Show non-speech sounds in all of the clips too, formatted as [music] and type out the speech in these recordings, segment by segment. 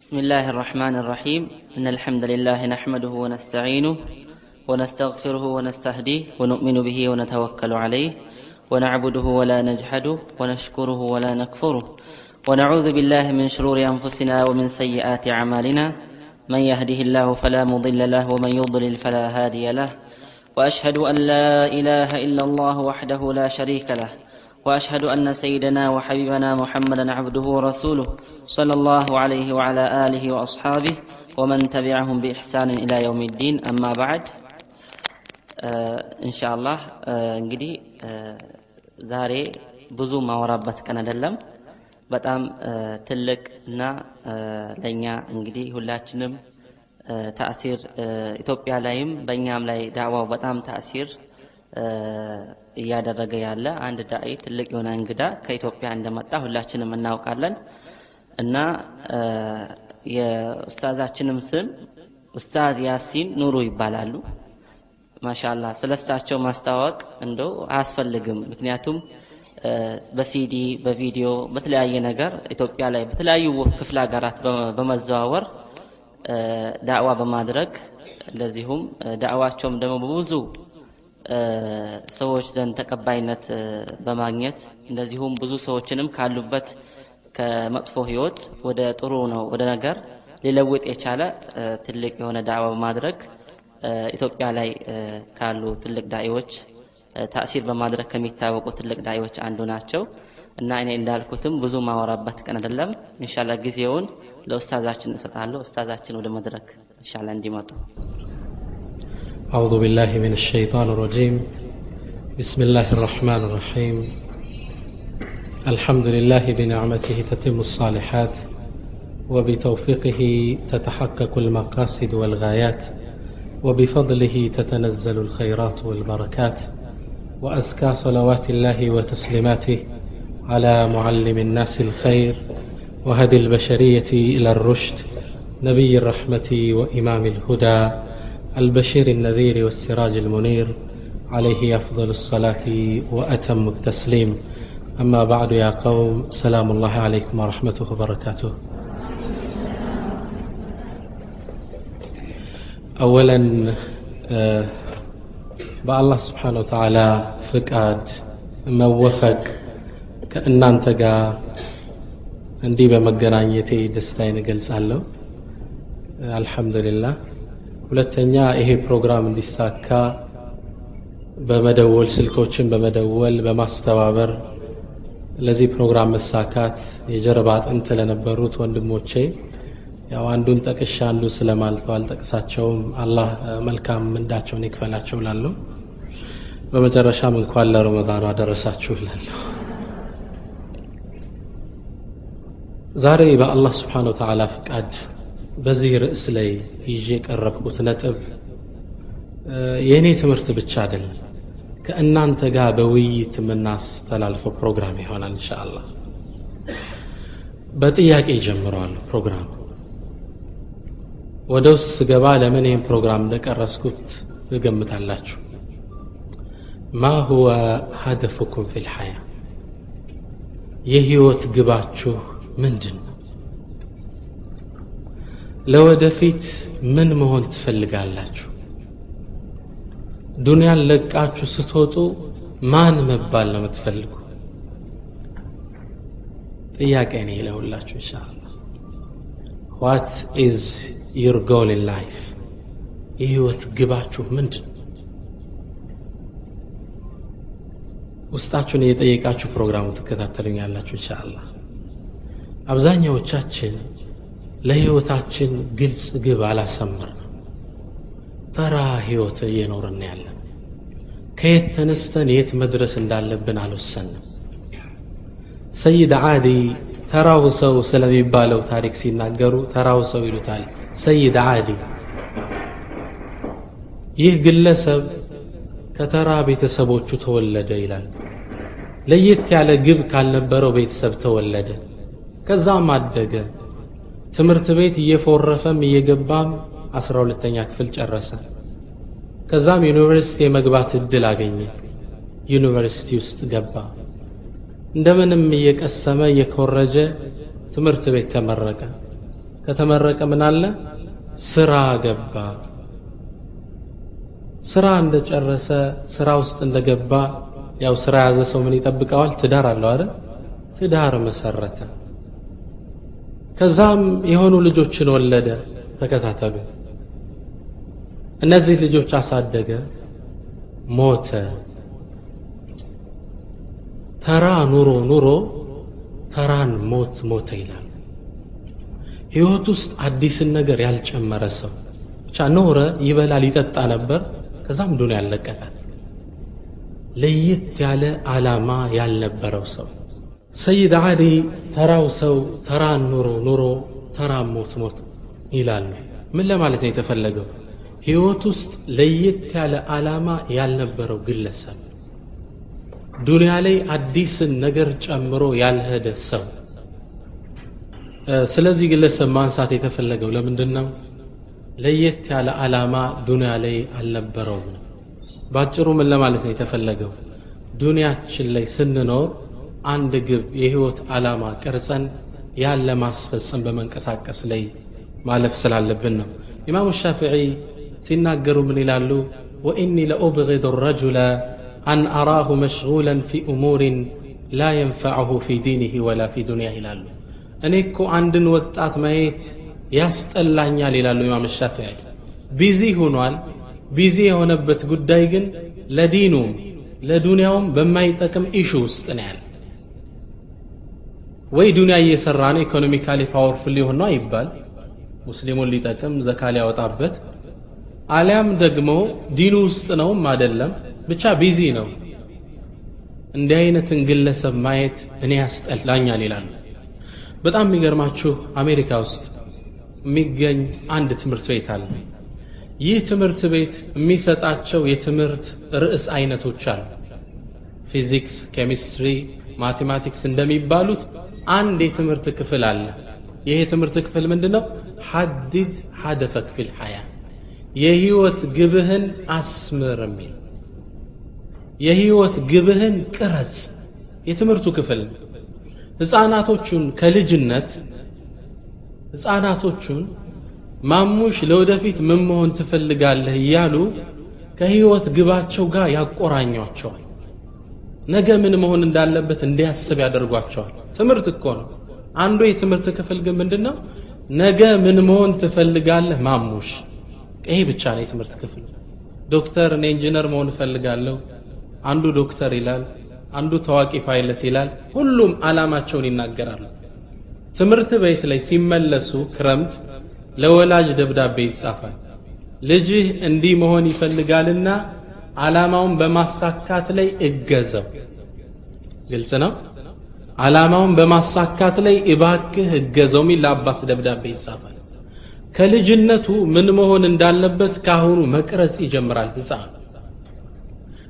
بسم الله الرحمن الرحيم. إن الحمد لله نحمده ونستعينه ونستغفره ونستهديه ونؤمن به ونتوكل عليه ونعبده ولا نجحده ونشكره ولا نكفره ونعوذ بالله من شرور أنفسنا ومن سيئات أعمالنا. من يهده الله فلا مضل له ومن يضلل فلا هادي له. وأشهد أن لا إله إلا الله وحده لا شريك له. واشهد ان سيدنا وحبيبنا محمدا عبده ورسوله صلى الله عليه وعلى اله واصحابه ومن تبعهم باحسان الى يوم الدين اما بعد ان شاء الله እንግዲህ ዛሬ ብዙ ማወራበት ቀን አይደለም በጣም ትልቅ እና ለእኛ እንግዲህ ሁላችንም ተአሲር ኢትዮጵያ ላይም በእኛም ላይ ዳዕዋው በጣም ተአሲር እያደረገ ያለ አንድ ዳኢ ትልቅ የሆነ እንግዳ ከኢትዮጵያ እንደመጣ ሁላችንም እናውቃለን። እና የኡስታዛችንም ስም ኡስታዝ ያሲን ኑሩ ይባላሉ። ማሻላ ስለ እሳቸው ማስታወቅ እንደው አያስፈልግም። ምክንያቱም በሲዲ በቪዲዮ በተለያየ ነገር ኢትዮጵያ ላይ በተለያዩ ክፍለ ሀገራት በመዘዋወር ዳዕዋ በማድረግ እንደዚሁም ዳዕዋቸውም ደግሞ በብዙ ሰዎች ዘንድ ተቀባይነት በማግኘት እንደዚሁም ብዙ ሰዎችንም ካሉበት ከመጥፎ ህይወት ወደ ጥሩ ነው ወደ ነገር ሊለውጥ የቻለ ትልቅ የሆነ ዳዕዋ በማድረግ ኢትዮጵያ ላይ ካሉ ትልቅ ዳኢዎች ታእሲር በማድረግ ከሚታወቁ ትልቅ ዳኢዎች አንዱ ናቸው። እና እኔ እንዳልኩትም ብዙ ማወራበት ቀን አይደለም። እንሻላ ጊዜውን ለኡስታዛችን እሰጣለሁ። ኡስታዛችን ወደ መድረክ እንሻላ እንዲመጡ أعوذ بالله من الشيطان الرجيم. بسم الله الرحمن الرحيم. الحمد لله بنعمته تتم الصالحات وبتوفيقه تتحقق المقاصد والغايات وبفضله تتنزل الخيرات والبركات وأزكى صلوات الله وتسليماته على معلم الناس الخير وهدي البشرية إلى الرشد نبي الرحمة وإمام الهدى البشير النذير والسراج المنير عليه أفضل الصلاة وأتم التسليم أما بعد يا قوم سلام الله عليكم ورحمته وبركاته أولا بالله سبحانه وتعالى فقاد موفق ከእናንተ ጋር እንዲህ በመገናኘቴ ደስታዬን እገልጻለሁ አልሐምዱሊላህ ሁለተኛ ይሄ ፕሮግራም እንዲሳካ በመደወል ስልኮችን በመደወል በማስተባበር ለዚህ ፕሮግራም መሳካት የጀርባ አጥንት ለነበሩት ወንድሞቼ ያው አንዱን ጠቅሻ አንዱ ስለማልተው አልጠቅሳቸውም። አላህ መልካም ምንዳቸውን ይክፈላቸው ላለሁ በመጨረሻም እንኳን ለረመዳኑ አደረሳችሁ ላለሁ ዛሬ በአላህ ስብሓን ወተዓላ ፍቃድ በዚህ ርዕስ ላይ ይዤ የቀረብኩት ነጥብ የእኔ ትምህርት ብቻ አይደለም። ከእናንተ ጋር በውይይት የምናስተላልፈው ፕሮግራም ይሆናል እንሻ አላህ በጥያቄ ጀምረዋለሁ ፕሮግራም። ወደ ውስጥ ስገባ ለምን ይህን ፕሮግራም እንደቀረስኩት ትገምታላችሁ። ማ ሁወ هدفكم في الحياة የህይወት ግባችሁ ምንድን ለወደፊት ምን መሆን ትፈልጋላችሁ? ዱንያን ለቃችሁ ስትወጡ ማን መባል ነው የምትፈልጉ ጥያቄ ነው ይለውላችሁ እንሻላ what is your goal in life የህይወት ግባችሁ ምንድን ውስጣችሁን እየጠየቃችሁ ፕሮግራሙ ትከታተሉኛላችሁ እንሻአላ አብዛኛዎቻችን ለህይወታችን ግልጽ ግብ አላሰምር ነው ተራ ህይወት እየኖርን ያለን ከየት ተነስተን የት መድረስ እንዳለብን አልወሰንም። ሰይድ ዓዲ ተራው ሰው ስለሚባለው ታሪክ ሲናገሩ ተራው ሰው ይሉታል ሰይድ ዓዲ። ይህ ግለሰብ ከተራ ቤተሰቦቹ ተወለደ ይላል። ለየት ያለ ግብ ካልነበረው ቤተሰብ ተወለደ። ከዛም አደገ ትምህርት ቤት እየፎረፈም እየገባም አስራ ሁለተኛ ክፍል ጨረሰ። ከዛም ዩኒቨርሲቲ የመግባት እድል አገኘ። ዩኒቨርሲቲ ውስጥ ገባ። እንደምንም እየቀሰመ እየኮረጀ ትምህርት ቤት ተመረቀ። ከተመረቀ ምን አለ? ስራ ገባ። ስራ እንደጨረሰ ስራ ውስጥ እንደገባ ያው ስራ የያዘ ሰው ምን ይጠብቀዋል? ትዳር አለው አይደል? ትዳር መሰረተ ከዛም የሆኑ ልጆችን ወለደ። ተከታተሉ። እነዚህ ልጆች አሳደገ ሞተ። ተራ ኑሮ ኑሮ ተራን ሞት ሞተ ይላል። ህይወት ውስጥ አዲስን ነገር ያልጨመረ ሰው ብቻ ኖረ ይበላል ይጠጣ ነበር። ከዛም ዱን ያለቀቃት ለየት ያለ ዓላማ ያልነበረው ሰው ሰይድ አሊ ተራው ሰው ተራን ኑሮ ኑሮ ተራን ሞት ሞት ይላሉ ምን ለማለት ነው የተፈለገው? ህይወት ውስጥ ለየት ያለ ዓላማ ያልነበረው ግለሰብ ዱንያ ላይ አዲስን ነገር ጨምሮ ያልሄደ ሰው። ስለዚህ ግለሰብ ማንሳት የተፈለገው ለምንድን ነው? ለየት ያለ ዓላማ ዱንያ ላይ አልነበረውም። ባጭሩ ምን ለማለት ነው የተፈለገው? ዱንያችን ላይ ስንኖር አንድ ግብ የህይወት ዓላማ ቀርጸን ያን ለማስፈጸም በመንቀሳቀስ ላይ ማለፍ ስላለብን ነው ኢማሙ ሻፊዒ ሲናገሩ ምን ይላሉ ወኢኒ ለኡብغض الرجل አን አራሁ መሽغولا في أمور لا ينفعه في دينه ولا في دنياه ይላሉ እኔ እኮ አንድን ወጣት ማየት ያስጠላኛል ይላሉ ኢማም ሻፊዒ ቢዚ ሆኗል ቢዚ የሆነበት ጉዳይ ግን ለዲኑም ለዱንያውም በማይጠቅም ኢሹ ውስጥ ነው ያለ ወይ ዱንያ እየሰራ ነው economically powerful ሊሆን ነው አይባል። ሙስሊሙን ሊጠቅም ዘካ ሊያወጣበት። አሊያም ደግሞ ዲኑ ውስጥ ነውም አይደለም ብቻ busy ነው። እንዲህ አይነትን ግለሰብ ማየት እኔ ያስጠላኛል ይላሉ። በጣም የሚገርማችሁ አሜሪካ ውስጥ የሚገኝ አንድ ትምህርት ቤት አለ። ይህ ትምህርት ቤት የሚሰጣቸው የትምህርት ርዕስ አይነቶች አሉ። ፊዚክስ ኬሚስትሪ mathematics እንደሚባሉት አንድ የትምህርት ክፍል አለ። ይህ የትምህርት ክፍል ምንድን ነው ሐዲድ ሐደፈክ ፊል ሐያ የህይወት ግብህን አስምር የሚል። የህይወት ግብህን ቅረጽ። የትምህርቱ ክፍል ህፃናቶቹን ከልጅነት ህፃናቶቹን ማሙሽ ለወደፊት ምን መሆን ትፈልጋለህ እያሉ ከህይወት ግባቸው ጋር ያቆራኟቸዋል። ነገ ምን መሆን እንዳለበት እንዲያስብ ያደርጓቸዋል ትምህርት እኮ ነው። አንዱ የትምህርት ክፍል ግን ምንድን ነው ነገ ምን መሆን ትፈልጋለህ? ማሙሽ። ይሄ ብቻ ነው የትምህርት ክፍል። ዶክተር እኔ ኢንጂነር መሆን እፈልጋለሁ። አንዱ ዶክተር ይላል አንዱ ታዋቂ ፓይለት ይላል። ሁሉም አላማቸውን ይናገራሉ። ትምህርት ቤት ላይ ሲመለሱ ክረምት ለወላጅ ደብዳቤ ይጻፋል። ልጅህ እንዲህ መሆን ይፈልጋልና አላማውን በማሳካት ላይ እገዘው። ግልጽ ነው አላማውን በማሳካት ላይ እባክህ እገዘው ሚል ለአባት ደብዳቤ ይጻፋል። ከልጅነቱ ምን መሆን እንዳለበት ካሁኑ መቅረጽ ይጀምራል ህፃን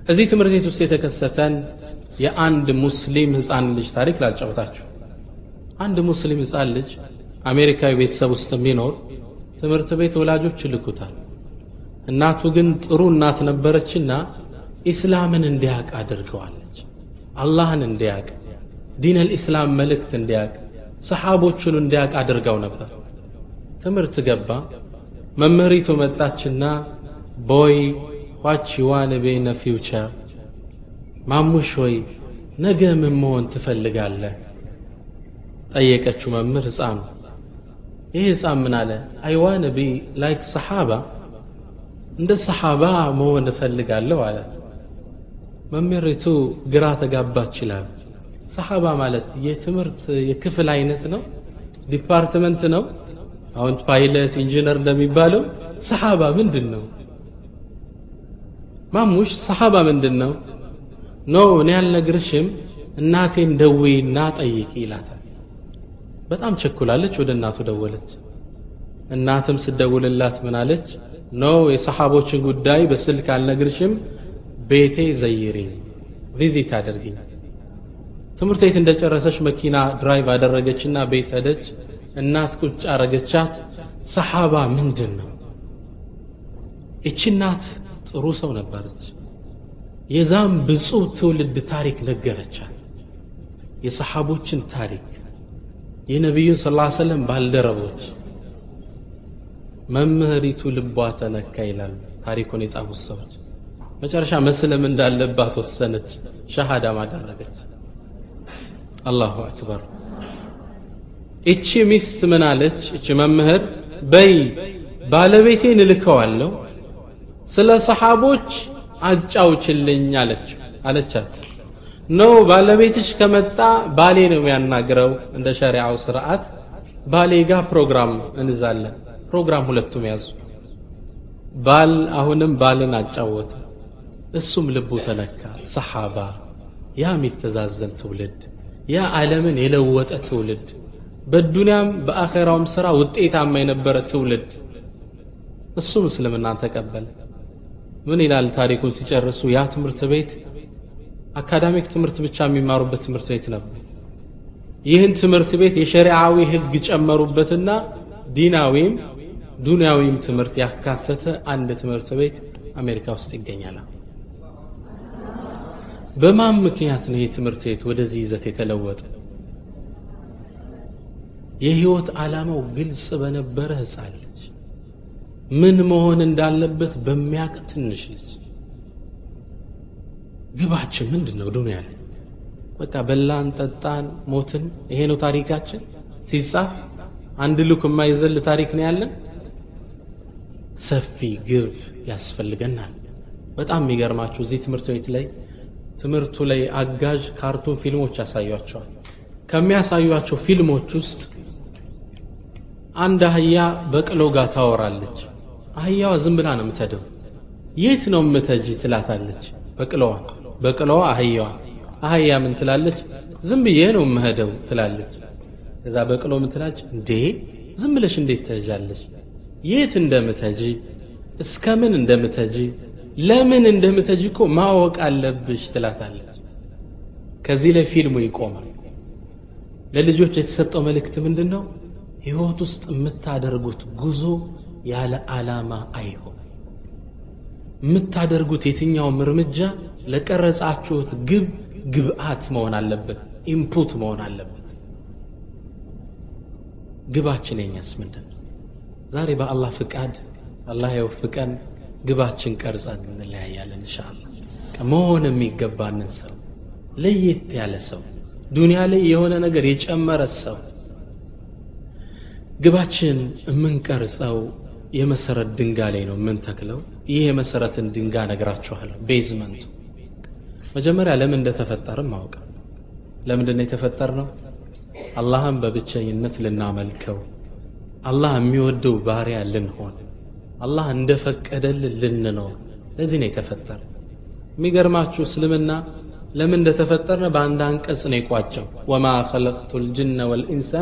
እዚህ ትምህርት ቤት ውስጥ የተከሰተን የአንድ ሙስሊም ህፃን ልጅ ታሪክ ላጫውታችሁ። አንድ ሙስሊም ህፃን ልጅ አሜሪካዊ ቤተሰብ ውስጥ የሚኖር ትምህርት ቤት ወላጆች ይልኩታል። እናቱ ግን ጥሩ እናት ነበረችና ኢስላምን እንዲያቅ አድርገዋለች። አላህን እንዲያቅ ዲን አልኢስላም መልእክት እንዲያቅ ሰሓቦቹን እንዲያቅ አድርገው ነበር። ትምህርት ገባ መምህሪቱ መጣችና boy what you wanna be in a future? ማሙሽ ሆይ ነገ ምን መሆን ትፈልጋለህ? ጠየቀችው መምህር ህፃኑ ይህ ህፃን ምን አለ? I wanna be like ሰሓባ። እንደ ሰሓባ መሆን እፈልጋለሁ አለ። መምህሪቱ ግራ ተጋባች ይላል ሰሓባ ማለት የትምህርት የክፍል አይነት ነው department ነው። አሁን pilot engineer እንደሚባለው ሰሓባ ምንድን ነው ማሙሽ ሰሓባ ምንድን ነው no እኔ ያልነግርሽም እናቴን ደውይና ጠይቂ ይላታል። በጣም ቸኩላለች ወደ እናቱ ደወለች። እናትም ስደውልላት ምን አለች? no የሰሓቦችን ጉዳይ በስልክ አልነግርሽም ቤቴ ዘይሪኝ visit አደርጊኝ ትምህርት ቤት እንደጨረሰች መኪና drive አደረገችና ቤት ሄደች። እናት ቁጭ አረገቻት። ሰሓባ ምንድን ነው እቺ እናት ጥሩ ሰው ነበረች። የዛም ብፁዕ ትውልድ ታሪክ ነገረቻት። የሰሓቦችን ታሪክ የነቢዩን ስ ሰለም ባልደረቦች። መምህሪቱ ልቧ ተነካ ይላሉ ታሪኩን የጻፉት ሰዎች። መጨረሻ መስለም እንዳለባት ወሰነች ሸሃዳ ማደረገች አላሁ አክበር። እቺ ሚስት ምን አለች? እቺ መምህር በይ ባለቤቴን እልከዋለሁ ስለ ሰሓቦች አጫውችልኝ አለች አለቻት። ኖ ባለቤትሽ ከመጣ ባሌ ነው የሚያናግረው እንደ ሸሪዓው ስርዓት ባሌ ጋር ፕሮግራም እንዛለን ፕሮግራም ሁለቱም ያዙ። ባል አሁንም ባልን አጫወተ። እሱም ልቡ ተነካ። ሰሓባ ያ የሚተዛዘን ትውልድ ያ ዓለምን የለወጠ ትውልድ በዱንያም በአኼራውም ስራ ውጤታማ የነበረ ትውልድ። እሱም እስልምና ተቀበለ ምን ይላል ታሪኩን ሲጨርሱ? ያ ትምህርት ቤት አካዳሚክ ትምህርት ብቻ የሚማሩበት ትምህርት ቤት ነበር። ይህን ትምህርት ቤት የሸሪዓዊ ህግ ጨመሩበትና ዲናዊም ዱንያዊም ትምህርት ያካተተ አንድ ትምህርት ቤት አሜሪካ ውስጥ ይገኛል በማን ምክንያት ነው ይህ ትምህርት ቤት ወደዚህ ይዘት የተለወጠ? የህይወት ዓላማው ግልጽ በነበረ ህፃን ልጅ ምን መሆን እንዳለበት በሚያቅ ትንሽ ልጅ። ግባችን ምንድን ነው ዱንያ ላይ በቃ በላን ጠጣን ሞትን። ይሄ ነው ታሪካችን። ሲጻፍ አንድ ልክ የማይዘል ታሪክ ነው ያለን። ሰፊ ግብ ያስፈልገናል። በጣም የሚገርማችሁ እዚህ ትምህርት ቤት ላይ ትምህርቱ ላይ አጋዥ ካርቱን ፊልሞች ያሳዩቸዋል ከሚያሳዩቸው ፊልሞች ውስጥ አንድ አህያ በቅሎ ጋር ታወራለች። አህያዋ ዝም ብላ ነው የምትሄደው። የት ነው የምተጂ ትላታለች። በቅሎዋ። በቅሎዋ አህያዋ። አህያ ምን ትላለች? ዝም ብዬ ነው የምሄደው ትላለች። ከዛ በቅሎ ምን ትላለች? እንዴ! ዝም ብለሽ እንዴት ትሄጃለሽ? የት እንደምተጂ እስከምን እንደምተጂ ለምን እንደምተጂ እኮ ማወቅ አለብሽ ትላታለች። ከዚህ ላይ ፊልሙ ይቆማል። ለልጆች የተሰጠው መልእክት ምንድን ነው ህይወት ውስጥ የምታደርጉት ጉዞ ያለ ዓላማ አይሆን የምታደርጉት የትኛውም እርምጃ ለቀረጻችሁት ግብ ግብአት መሆን አለበት ኢንፑት መሆን አለበት። ግባችን የኛስ ምንድን ዛሬ በአላህ ፍቃድ አላህ የወፍቀን ግባችን ቀርጸን እንለያያለን እንሻአላ መሆን የሚገባንን ሰው ለየት ያለ ሰው ዱንያ ላይ የሆነ ነገር የጨመረ ሰው ግባችን የምንቀርጸው የመሰረት ድንጋ ላይ ነው የምንተክለው። ይህ የመሰረትን ድንጋ ነግራችኋለሁ ቤዝመንቱ መጀመሪያ ለምን እንደተፈጠርም ማወቅ ለምንድን የተፈጠር ነው አላህን በብቸኝነት ልናመልከው አላህ የሚወደው ባሪያ ልንሆን አላህ እንደፈቀደልን ልንኖር ለዚህ ነው የተፈጠረ። የሚገርማችሁ እስልምና ለምን እንደተፈጠርነ በአንድ አንቀጽ ነው የቋጨው። ወማ ኸለቅቱ ልጅነ ወልኢንሳ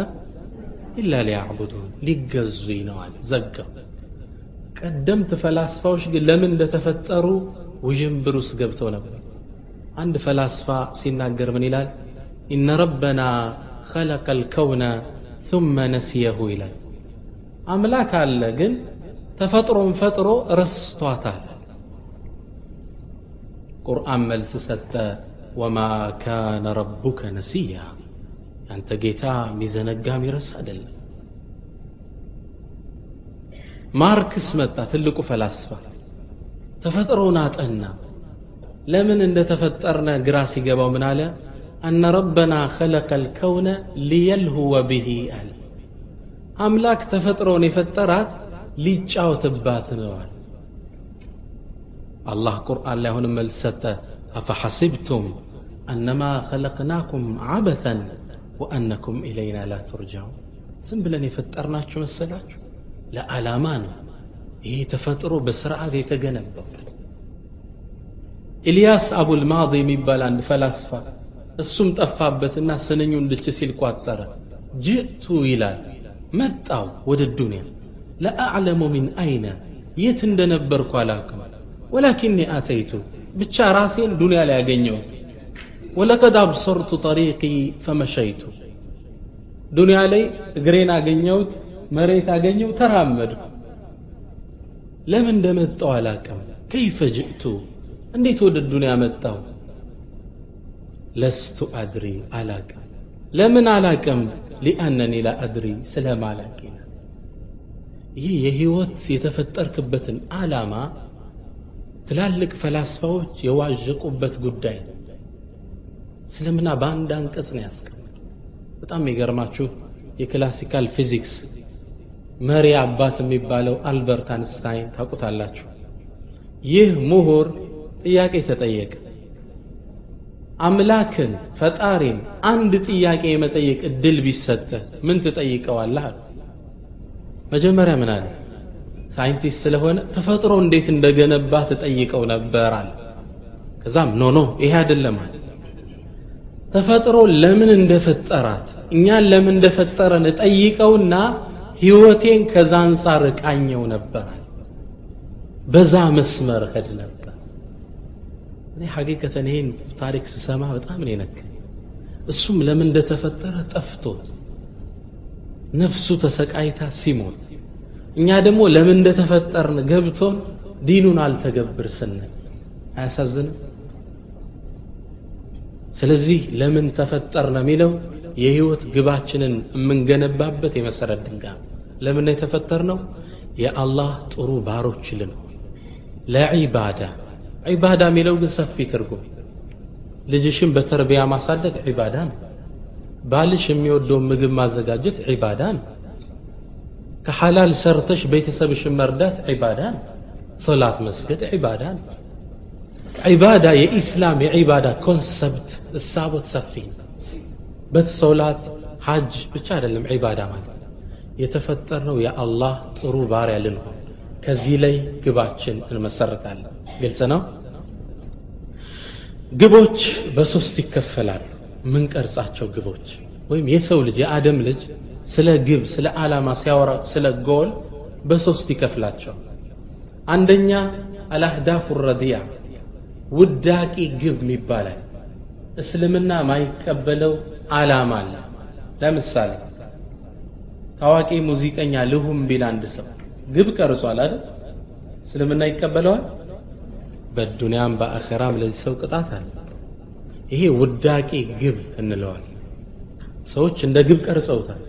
ኢላ ሊያዕቡዱን። ሊገዙኝ ነው አለ ዘጋው። ቀደምት ፈላስፋዎች ግን ለምን እንደተፈጠሩ ውዥንብር ውስጥ ገብተው ነበር። አንድ ፈላስፋ ሲናገር ምን ይላል? ኢነ ረበና ኸለቀ ልከውነ ثመ ነሲየሁ ይላል። አምላክ አለ ግን ተፈጥሮን ፈጥሮ ረስቷታል ቁርአን መልስ ሰጠ ወማ ካነ ረቡከ ነሲያ ያንተ ጌታ የሚዘነጋ የሚረሳ አይደለም ማርክስ መጣ ትልቁ ፈላስፋ ተፈጥሮን አጠና ለምን እንደተፈጠርነ ግራ ሲገባው ምን አለ አነ ረበና ኸለቀ ልከውነ ሊየልሁወ ብሂ አለ አምላክ ተፈጥሮን የፈጠራት ሊጫወትባት ነዋል አላህ ቁርአን ላይ አሁንም መልስ ሰጠ። አፈሐሲብቱም አነማ ኸለቅናኩም ዓበተን ወአነኩም ኢለይና ላ ቱርጃው ዝም ብለን የፈጠርናችሁ መሰላችሁ? ለዓላማ ነው። ይህ ተፈጥሮ በስርዓት የተገነባው። ኢልያስ አቡልማዲ የሚባል አንድ ፈላስፋ እሱም ጠፋበትና ስንኙ እንድች ሲል ቋጠረ። ጅእቱ ይላል መጣው ወደ ዱንያ ለአዕለሙ ሚን አይነ የት እንደነበርኩ አላውቅም ወላኪኒ አተይቱ ብቻ ራሴን ዱንያ ላይ ያገኘሁት ወለቀድ አብሰርቱ ጠሪቂ ፈመሸይቱ ዱንያ ላይ እግሬን አገኘሁት መሬት አገኘው ተራመድኩ ለምን እንደመጣው አላቅም ከይፈ ጅእቱ እንዴት ወደ ዱንያ መጣው ለስቱ አድሪ አላቅም ለምን አላቅም ሊአነኒ ላ አድሪ ስለማላቂ ይህ የህይወት የተፈጠርክበትን ዓላማ ትላልቅ ፈላስፋዎች የዋዠቁበት ጉዳይ ነው። እስልምና በአንድ አንቀጽ ነው ያስቀመጠ። በጣም የሚገርማችሁ የ classical physics መሪ አባት የሚባለው አልበርት አንስታይን ታውቁታላችሁ። ይህ ምሁር ጥያቄ ተጠየቀ። አምላክን ፈጣሪን አንድ ጥያቄ የመጠየቅ እድል ቢሰጥህ ምን ትጠይቀዋለህ? አሉ። መጀመሪያ ምን አለ? scientist ስለሆነ ተፈጥሮ እንዴት እንደገነባ ትጠይቀው ነበር አለ። ከዛም no no ይሄ አይደለም አለ። ተፈጥሮ ለምን እንደፈጠራት እኛን ለምን እንደፈጠረን እጠይቀውና ህይወቴን ከዛ አንጻር እቃኘው ነበር በዛ መስመር ሄድ ነበር እኔ ሐቂቀተን ይሄን ታሪክ ስሰማ በጣም ነው እሱም ለምን እንደተፈጠረ ጠፍቶት ነፍሱ ተሰቃይታ ሲሞት። እኛ ደግሞ ለምን እንደተፈጠርን ገብቶን ዲኑን አልተገብር ስንል አያሳዝንም? ስለዚህ ለምን ተፈጠር ነው የሚለው የህይወት ግባችንን የምንገነባበት የመሰረት ድንጋይ። ለምን የተፈጠር ነው የአላህ ጥሩ ባሮች ልንሆን ለዒባዳ። ዒባዳ የሚለው ግን ሰፊ ትርጉም። ልጅሽን በተርቢያ ማሳደግ ዒባዳ ነው ባልሽ የሚወደውን ምግብ ማዘጋጀት ዒባዳ ነው። ሰርተሽ ቤተሰብሽን መርዳት ዒባዳ ሶላት መስገድ ዒባዳ ዒባዳ የኢስላም የዒባዳ concept እሳቦት ሰፊ በሶላት ሐጅ ብቻ አይደለም ዒባዳ ማለት የተፈጠርነው የአላህ ጥሩ ባሪያ ልንሆን ከዚህ ላይ ግባችን እንመሰርታለን። ግልጽ ነው? ግቦች በሶስት ይከፈላሉ ምንቀርጻቸው ግቦች ወይም የሰው ልጅ የአደም ልጅ ስለ ግብ ስለ ዓላማ ሲያወራ ስለ ጎል በሶስት ይከፍላቸው አንደኛ አልአህዳፉ ረዲያ ውዳቂ ግብ ይባላል እስልምና ማይቀበለው ዓላማ አለ። ለምሳሌ ታዋቂ ሙዚቀኛ ልሁም ቢል አንድ ሰው ግብ ቀርጿል አይደል? እስልምና ይቀበለዋል? በዱንያም በአኼራም ለዚህ ሰው ቅጣት አለ ይሄ ውዳቂ ግብ እንለዋል። ሰዎች እንደ ግብ ቀርጸውታል።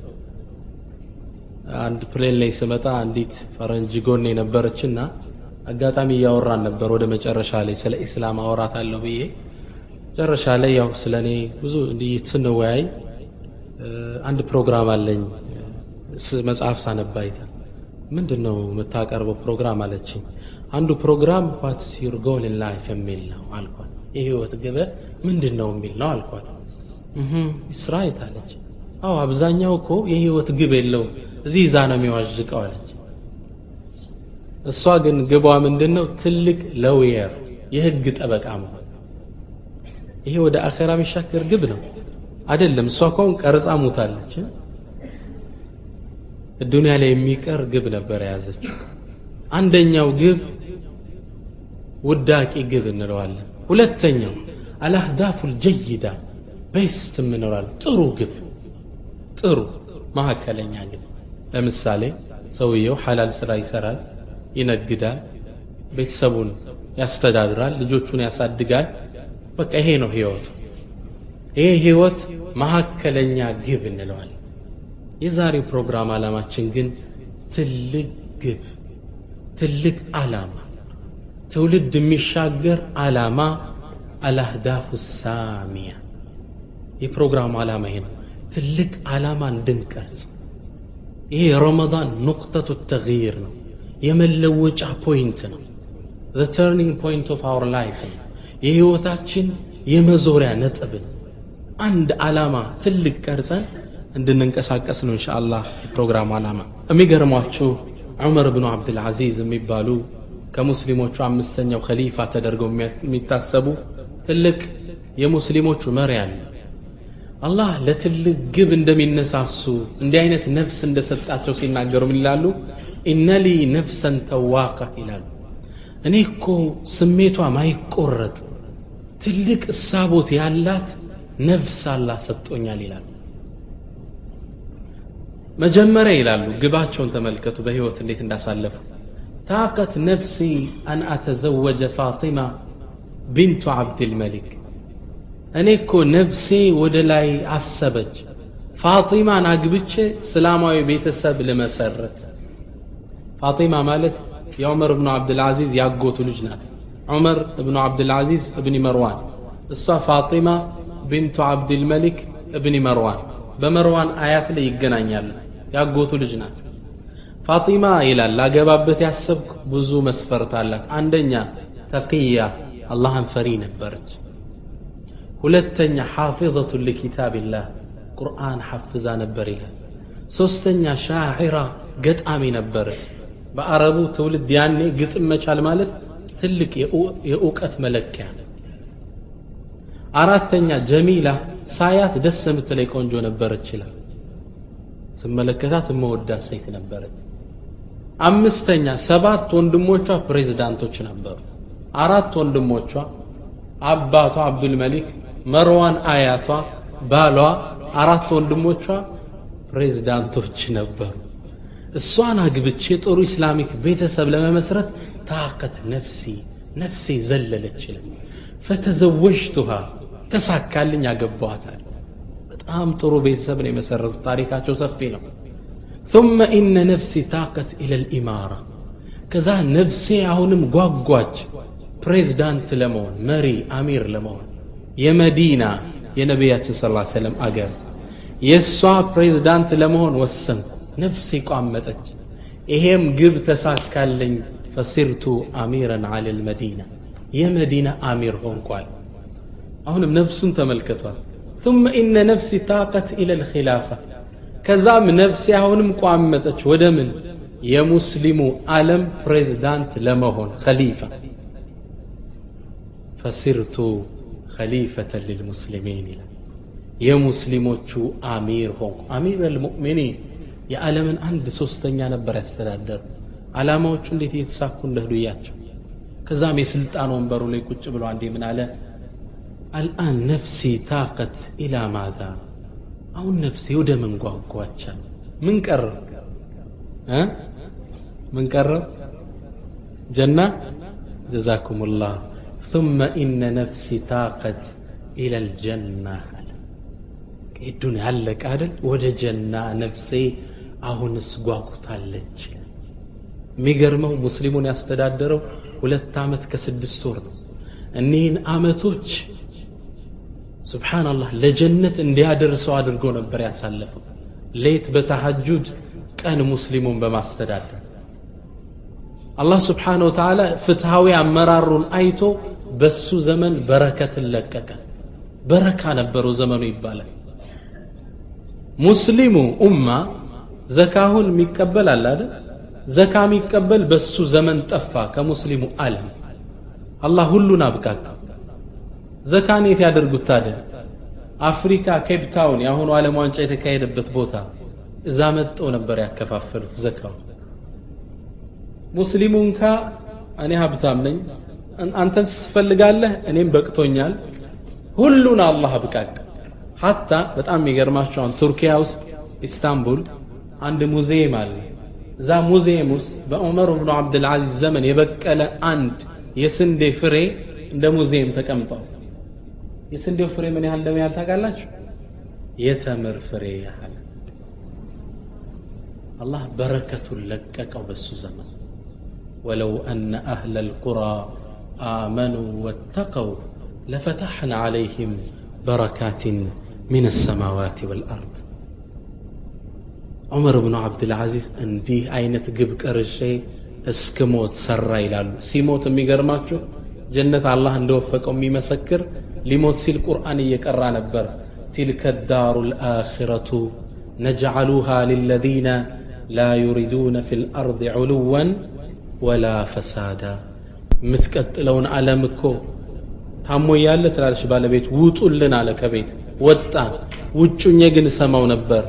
አንድ plane ላይ ስመጣ አንዲት ፈረንጅ ጎን የነበረችና አጋጣሚ እያወራን ነበር ወደ መጨረሻ ላይ ስለ ኢስላም አለሁ ብዬ። መጨረሻ ላይ ያው ስለ እኔ ብዙ እንዲህ ስንወያይ አንድ ፕሮግራም አለኝ። መጽሐፍ ሳነብ አይታ ምንድን ነው የምታቀርበው ፕሮግራም አለችኝ። አንዱ ፕሮግራም what's your goal in life የሚል ነው አልኳት። የህይወት ግበ ምንድን ነው የሚል ነው አልኳት። ስራይት አለች አዎ አብዛኛው እኮ የህይወት ግብ የለውም እዚህ ይዛ ነው የሚዋዥቀው አለች። እሷ ግን ግቧ ምንድን ነው ትልቅ ለውየር የህግ ጠበቃ መሆን። ይሄ ወደ አኼራ የሚሻገር ግብ ነው። አይደለም እሷ ከሁን ቀርጻ ሙታለች ዱንያ ላይ የሚቀር ግብ ነበር የያዘችው። አንደኛው ግብ ውዳቂ ግብ እንለዋለን። ሁለተኛው አልአህዳፉ ልጀይዳ ቤስት የምንለዋል ጥሩ ግብ ጥሩ መካከለኛ ግብ። ለምሳሌ ሰውየው ሐላል ስራ ይሰራል ይነግዳል ቤተሰቡን ያስተዳድራል ልጆቹን ያሳድጋል። በቃ ይሄ ነው ህይወቱ። ይሄ ህይወት መካከለኛ ግብ እንለዋል የዛሬው ፕሮግራም ዓላማችን ግን ትልቅ ግብ ትልቅ ዓላማ። ትውልድ የሚሻገር ዓላማ አልአህዳፉ ሳሚያ የፕሮግራሙ ዓላማ ይሄ ነው ትልቅ ዓላማ እንድንቀርጽ ይሄ የረመዳን ኑቅጠቱ ተግይር ነው የመለወጫ ፖይንት ነው the turning point of our life ነው የህይወታችን የመዞሪያ ነጥብ ነው አንድ ዓላማ ትልቅ ቀርጸን እንድንንቀሳቀስ ነው እንሻአላህ የፕሮግራሙ ዓላማ። የሚገርሟችሁ ዑመር ብኑ አብድልዓዚዝ የሚባሉ ከሙስሊሞቹ አምስተኛው ከሊፋ ተደርገው የሚታሰቡ ትልቅ የሙስሊሞቹ መሪ አለ። አላህ ለትልቅ ግብ እንደሚነሳሱ እንዲህ አይነት ነፍስ እንደሰጣቸው ሲናገሩ ምን ይላሉ? ኢነሊ ነፍሰን ተዋቃ ይላሉ። እኔ እኮ ስሜቷ ማይቆረጥ ትልቅ እሳቦት ያላት ነፍስ አላህ ሰጥቶኛል ይላሉ። መጀመሪያ ይላሉ ግባቸውን ተመልከቱ በህይወት እንዴት እንዳሳለፉ። ታቀት ነፍሲ አን አተዘወጀ ፋጢማ ቢንቱ ዓብድልመሊክ እኔ እኮ ነፍሴ ወደ ላይ አሰበች። ፋጢማን አግብቼ እስላማዊ ቤተሰብ ልመሰረት ፋጢማ ማለት የዑመር እብኑ ዓብድልዓዚዝ ያጎቱ ልጅ ናት። ዑመር እብኑ ዓብድልዓዚዝ እብኒ መርዋን። እሷ ፋጢማ ቢንቱ ዓብድልመሊክ እብኒ መርዋን። በመርዋን አያት ላይ ይገናኛሉ። ያጎቱ ልጅ ናት። ፋጢማ ይላል ላገባበት ያሰብኩ ብዙ መስፈርት አላት። አንደኛ ተቅያ አላህን ፈሪ ነበረች። ሁለተኛ ሓፊظቱ ልኪታብላህ ቁርአን ሐፍዛ ነበር ይላል። ሶስተኛ ሻዒራ ገጣሚ ነበረች። በአረቡ ትውልድ ያኔ ግጥም መቻል ማለት ትልቅ የእውቀት መለኪያ አራተኛ ጀሚላ ሳያት ደስ የምትለይ ቆንጆ ነበረች ይላል። ስመለከታት የመወዳት ሴት ነበረች። አምስተኛ ሰባት ወንድሞቿ ፕሬዝዳንቶች ነበሩ አራት ወንድሞቿ አባቷ አብዱልመሊክ መርዋን አያቷ ባሏ አራት ወንድሞቿ ፕሬዝዳንቶች ነበሩ እሷን አግብቼ ጥሩ ኢስላሚክ ቤተሰብ ለመመስረት ታቀት ነፍሲ ነፍሴ ዘለለች ይላል ፈተዘወጅቱሃ ተሳካልኝ አገባዋታል በጣም ጥሩ ቤተሰብ ነው የመሰረቱት ታሪካቸው ሰፊ ነው ثم إن نفسي طاقت إلى الإمارة ከዛ ነፍሴ አሁንም ጓጓች ፕሬዝዳንት ለመሆን መሪ አሚር ለመሆን የመዲና የነቢያችን ስ ሰለም አገር የእሷ ፕሬዝዳንት ለመሆን ወሰንኩ ነፍሴ ቋመጠች ይሄም ግብ ተሳካልኝ ፈሲርቱ አሚረን አለ ልመዲና የመዲና አሚር ሆንኳል አሁንም ነፍሱን ተመልክቷል ثم إن نفسي طاقت إلى الخلافة ከዛም ነፍሴ አሁንም ቋመጠች ወደ ምን የሙስሊሙ ዓለም ፕሬዝዳንት ለመሆን ኸሊፋ ፈሲርቱ ኸሊፈተን ልልሙስሊሚን ይላል የሙስሊሞቹ አሚር ሆንኩ. አሚር አልሙእሚኒን የዓለምን አንድ ሶስተኛ ነበር ያስተዳደሩ። ዓላማዎቹ እንዴት እየተሳኩ እንደህዱ እያቸው። ከዛም የስልጣን ወንበሩ ላይ ቁጭ ብሎ አንዴ ምን አለ? አልአን ነፍሲ ታቀት ኢላ ማዛ። አሁን ነፍሴ ወደ ምን ጓጓቻል? ምን ቀረብ ምን ቀረብ ጀና? ጀዛኩም ላህ ثم إن نفسي طاقت إلى الجنة ዱንያ አለቀ አይደል ወደ ጀና ነፍሴ አሁንስ ጓጉታለች የሚገርመው ሙስሊሙን ያስተዳደረው ሁለት ዓመት ከስድስት ወር ነው እኒህን ዓመቶች ስብሓናላህ ለጀነት እንዲያደርሰው አድርጎ ነበር ያሳለፈው ሌት በተሐጁድ ቀን ሙስሊሙን በማስተዳደር አላህ ስብሓነ ወተዓላ ፍትሐዊ አመራሩን አይቶ በሱ ዘመን በረከትን ለቀቀ። በረካ ነበረው ዘመኑ ይባላል። ሙስሊሙ ኡማ ዘካሁን የሚቀበል አለ አይደል? ዘካ የሚቀበል በሱ ዘመን ጠፋ ከሙስሊሙ ዓለም አላህ ሁሉን አብቃቃ ዘካን የት ያደርጉት ታዲያ? አፍሪካ ኬፕታውን የአሁኑ ዓለም ዋንጫ የተካሄደበት ቦታ እዛ መጠው ነበር ያከፋፈሉት ዘካው ሙስሊሙ እንካ እኔ ሀብታም ነኝ አንተን ትፈልጋለህ እኔም በቅቶኛል ሁሉን አላህ አብቃቅ ሀታ በጣም የሚገርማቸው አሁን ቱርኪያ ውስጥ ኢስታንቡል አንድ ሙዚየም አለ። እዛ ሙዚየም ውስጥ በዑመር ብኑ ዓብድልዓዚዝ ዘመን የበቀለ አንድ የስንዴ ፍሬ እንደ ሙዚየም ተቀምጧል። የስንዴው ፍሬ ምን ያህል እንደሚያህል ታውቃላችሁ? የተምር ፍሬ ያህል። አላህ በረከቱን ለቀቀው በሱ ዘመን። ወለው አነ አህለ ልቁራ አመኑ ወተቀው ለፈታሕና ዓለይህም በረካትን ምን ሰማዋት ወልአርድ ዑመር ብኑ ዓብድልዓዚዝ እንዲህ አይነት ግብ ቀርሼ እስክ ሞት ሰራ ይላሉ ሲሞት የሚገርማችሁ ጀነት አላህ እንደወፈቀው የሚመሰክር ሊሞት ሲል ቁርአን እየቀራ ነበር تلك الدار الآخرة نجعلها للذين لا يريدون في الأرض علوا ولا فسادا ምትቀጥለውን ዓለም እኮ ታሞ እያለ ትላለች ባለቤት ውጡልን አለ ከቤት። ወጣን። ውጩኜ ግን ሰማው ነበር።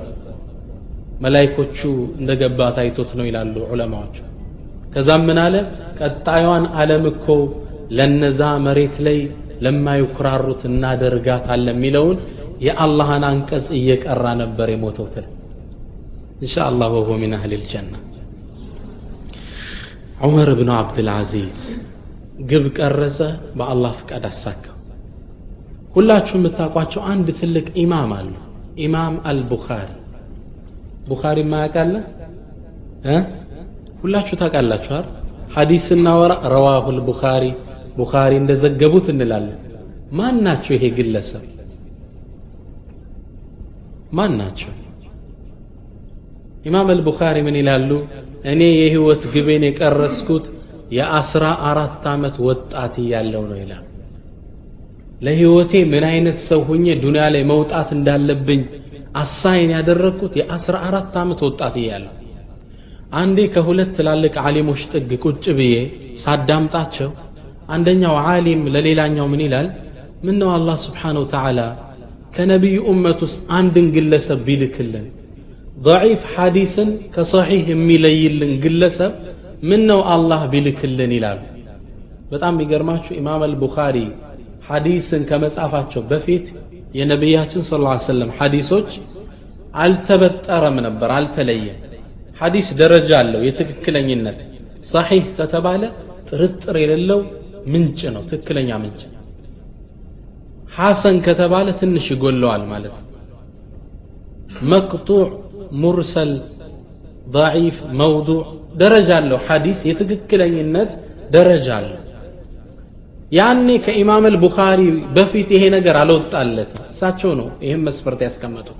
መላይኮቹ እንደገባ ታይቶት ነው ይላሉ ዑለማዎቹ። ከዛም ምን አለ? ቀጣዩን ዓለም እኮ ለነዛ መሬት ላይ ለማይኩራሩት እናደርጋታለ የሚለውን የአላህን አንቀጽ እየቀራ ነበር የሞተው ትል። እንሻ አላህ ወሆ ሚን አህል ልጀና ዑመር ብኑ ዓብድልዓዚዝ ግብ ቀረጸ በአላህ ፍቃድ አሳካው። ሁላችሁ የምታውቋቸው አንድ ትልቅ ኢማም አሉ ኢማም አልቡኻሪ። ቡኻሪ ማያውቃለ? ሁላችሁ ታውቃላችኋል ሐዲስ ስናወራ ረዋሁል ቡኻሪ ቡኻሪ እንደዘገቡት እንላለን። ማን ናቸው ይሄ ግለሰብ? ማን ናቸው? ኢማም አልቡኻሪ ምን ይላሉ? እኔ የህይወት ግቤን የቀረስኩት የአስራ አራት ዓመት ወጣት እያለው ነው ይላል ለህይወቴ ምን አይነት ሰው ሁኜ ዱንያ ላይ መውጣት እንዳለብኝ አሳይን ያደረግኩት የአስራ አራት ዓመት ወጣት እያለሁ አንዴ ከሁለት ትላልቅ ዓሊሞች ጥግ ቁጭ ብዬ ሳዳምጣቸው አንደኛው ዓሊም ለሌላኛው ምን ይላል ምን ነው አላህ ስብሓን ወተዓላ ከነቢዩ እመት ውስጥ አንድን ግለሰብ ቢልክልን ضعيف ሐዲስን ከሰሒህ የሚለይልን ግለሰብ ምን ነው አላህ ቢልክልን ይላሉ? በጣም የሚገርማችሁ ኢማም አልቡኻሪ ሐዲስን ከመጻፋቸው በፊት የነቢያችን ስ ላ ሰለም ሐዲሶች አልተበጠረም ነበር አልተለየም። ሐዲስ ደረጃ አለው የትክክለኝነት ሰሒህ ከተባለ ጥርጥር የሌለው ምንጭ ነው ትክክለኛ ምንጭ። ሐሰን ከተባለ ትንሽ ይጎለዋል ማለት ነው። መቅጡዕ ሙርሰል ضعيف موضوع ደረጃ አለው። ሐዲስ የትክክለኝነት ደረጃ አለው። ያኔ ከኢማም አልቡኻሪ በፊት ይሄ ነገር አልወጣለት እሳቸው ነው ይህም መስፈርት ያስቀመጡት።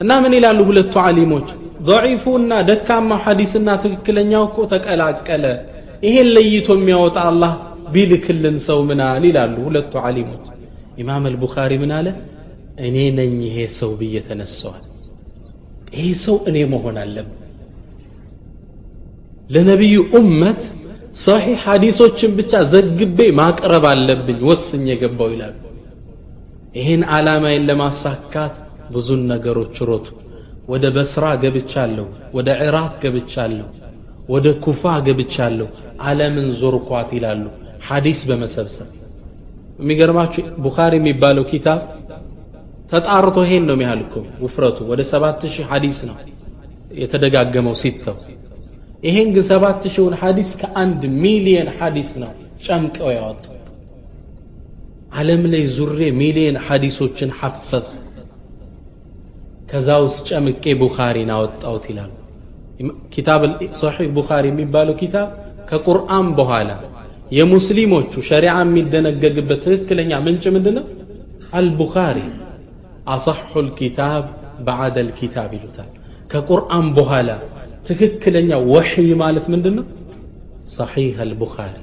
እና ምን ይላሉ ሁለቱ ዓሊሞች? ضعيفና ደካማው ሐዲስና ትክክለኛው እኮ ተቀላቀለ። ይሄን ለይቶ የሚያወጣ አላህ ቢልክልን ሰው ምናል ይላሉ ሁለቱ ዓሊሞች። ኢማም አልቡኻሪ ምን አለ? እኔ ነኝ ይሄ ሰው ብዬ ተነሰዋል ይሄ ሰው እኔ መሆን አለብን ለነቢዩ ኡመት ሰሒህ ሐዲሶችን ብቻ ዘግቤ ማቅረብ አለብኝ ወስኝ የገባው ይላሉ። ይህን ዓላማዬን ለማሳካት ብዙን ነገሮች ሮጡ። ወደ በስራ ገብቻለሁ ወደ ዕራቅ ገብቻለሁ ወደ ኩፋ ገብቻለሁ ዓለምን ዞርኳት ይላሉ ሐዲስ በመሰብሰብ። የሚገርማችሁ ቡኻሪ የሚባለው ኪታብ ተጣርቶ ይሄን ነው የሚያህል ውፍረቱ። ወደ ሰባት ሺህ ሐዲስ ነው የተደጋገመው ሲተው ይሄን ግን ሰባት ሺውን ሐዲስ ከአንድ ሚሊየን ሐዲስ ነው ጨምቀው ያወጡ። ዓለም ላይ ዙሬ ሚሊየን ሐዲሶችን ሐፈዝ ከዛ ውስጥ ጨምቄ ቡኻሪን አወጣውት ይላሉ። ኪታብ ሶሒህ ቡኻሪ የሚባለው ኪታብ ከቁርአን በኋላ የሙስሊሞቹ ሸሪዓ የሚደነገግበት ትክክለኛ ምንጭ ምንድን ነው አልቡኻሪ። አصሑ ልኪታብ በዓደ ልኪታብ ይሉታል። ከቁርአን በኋላ ትክክለኛ ወሕይ ማለት ምንድን ነው ሰሒህ አልቡኻሪ።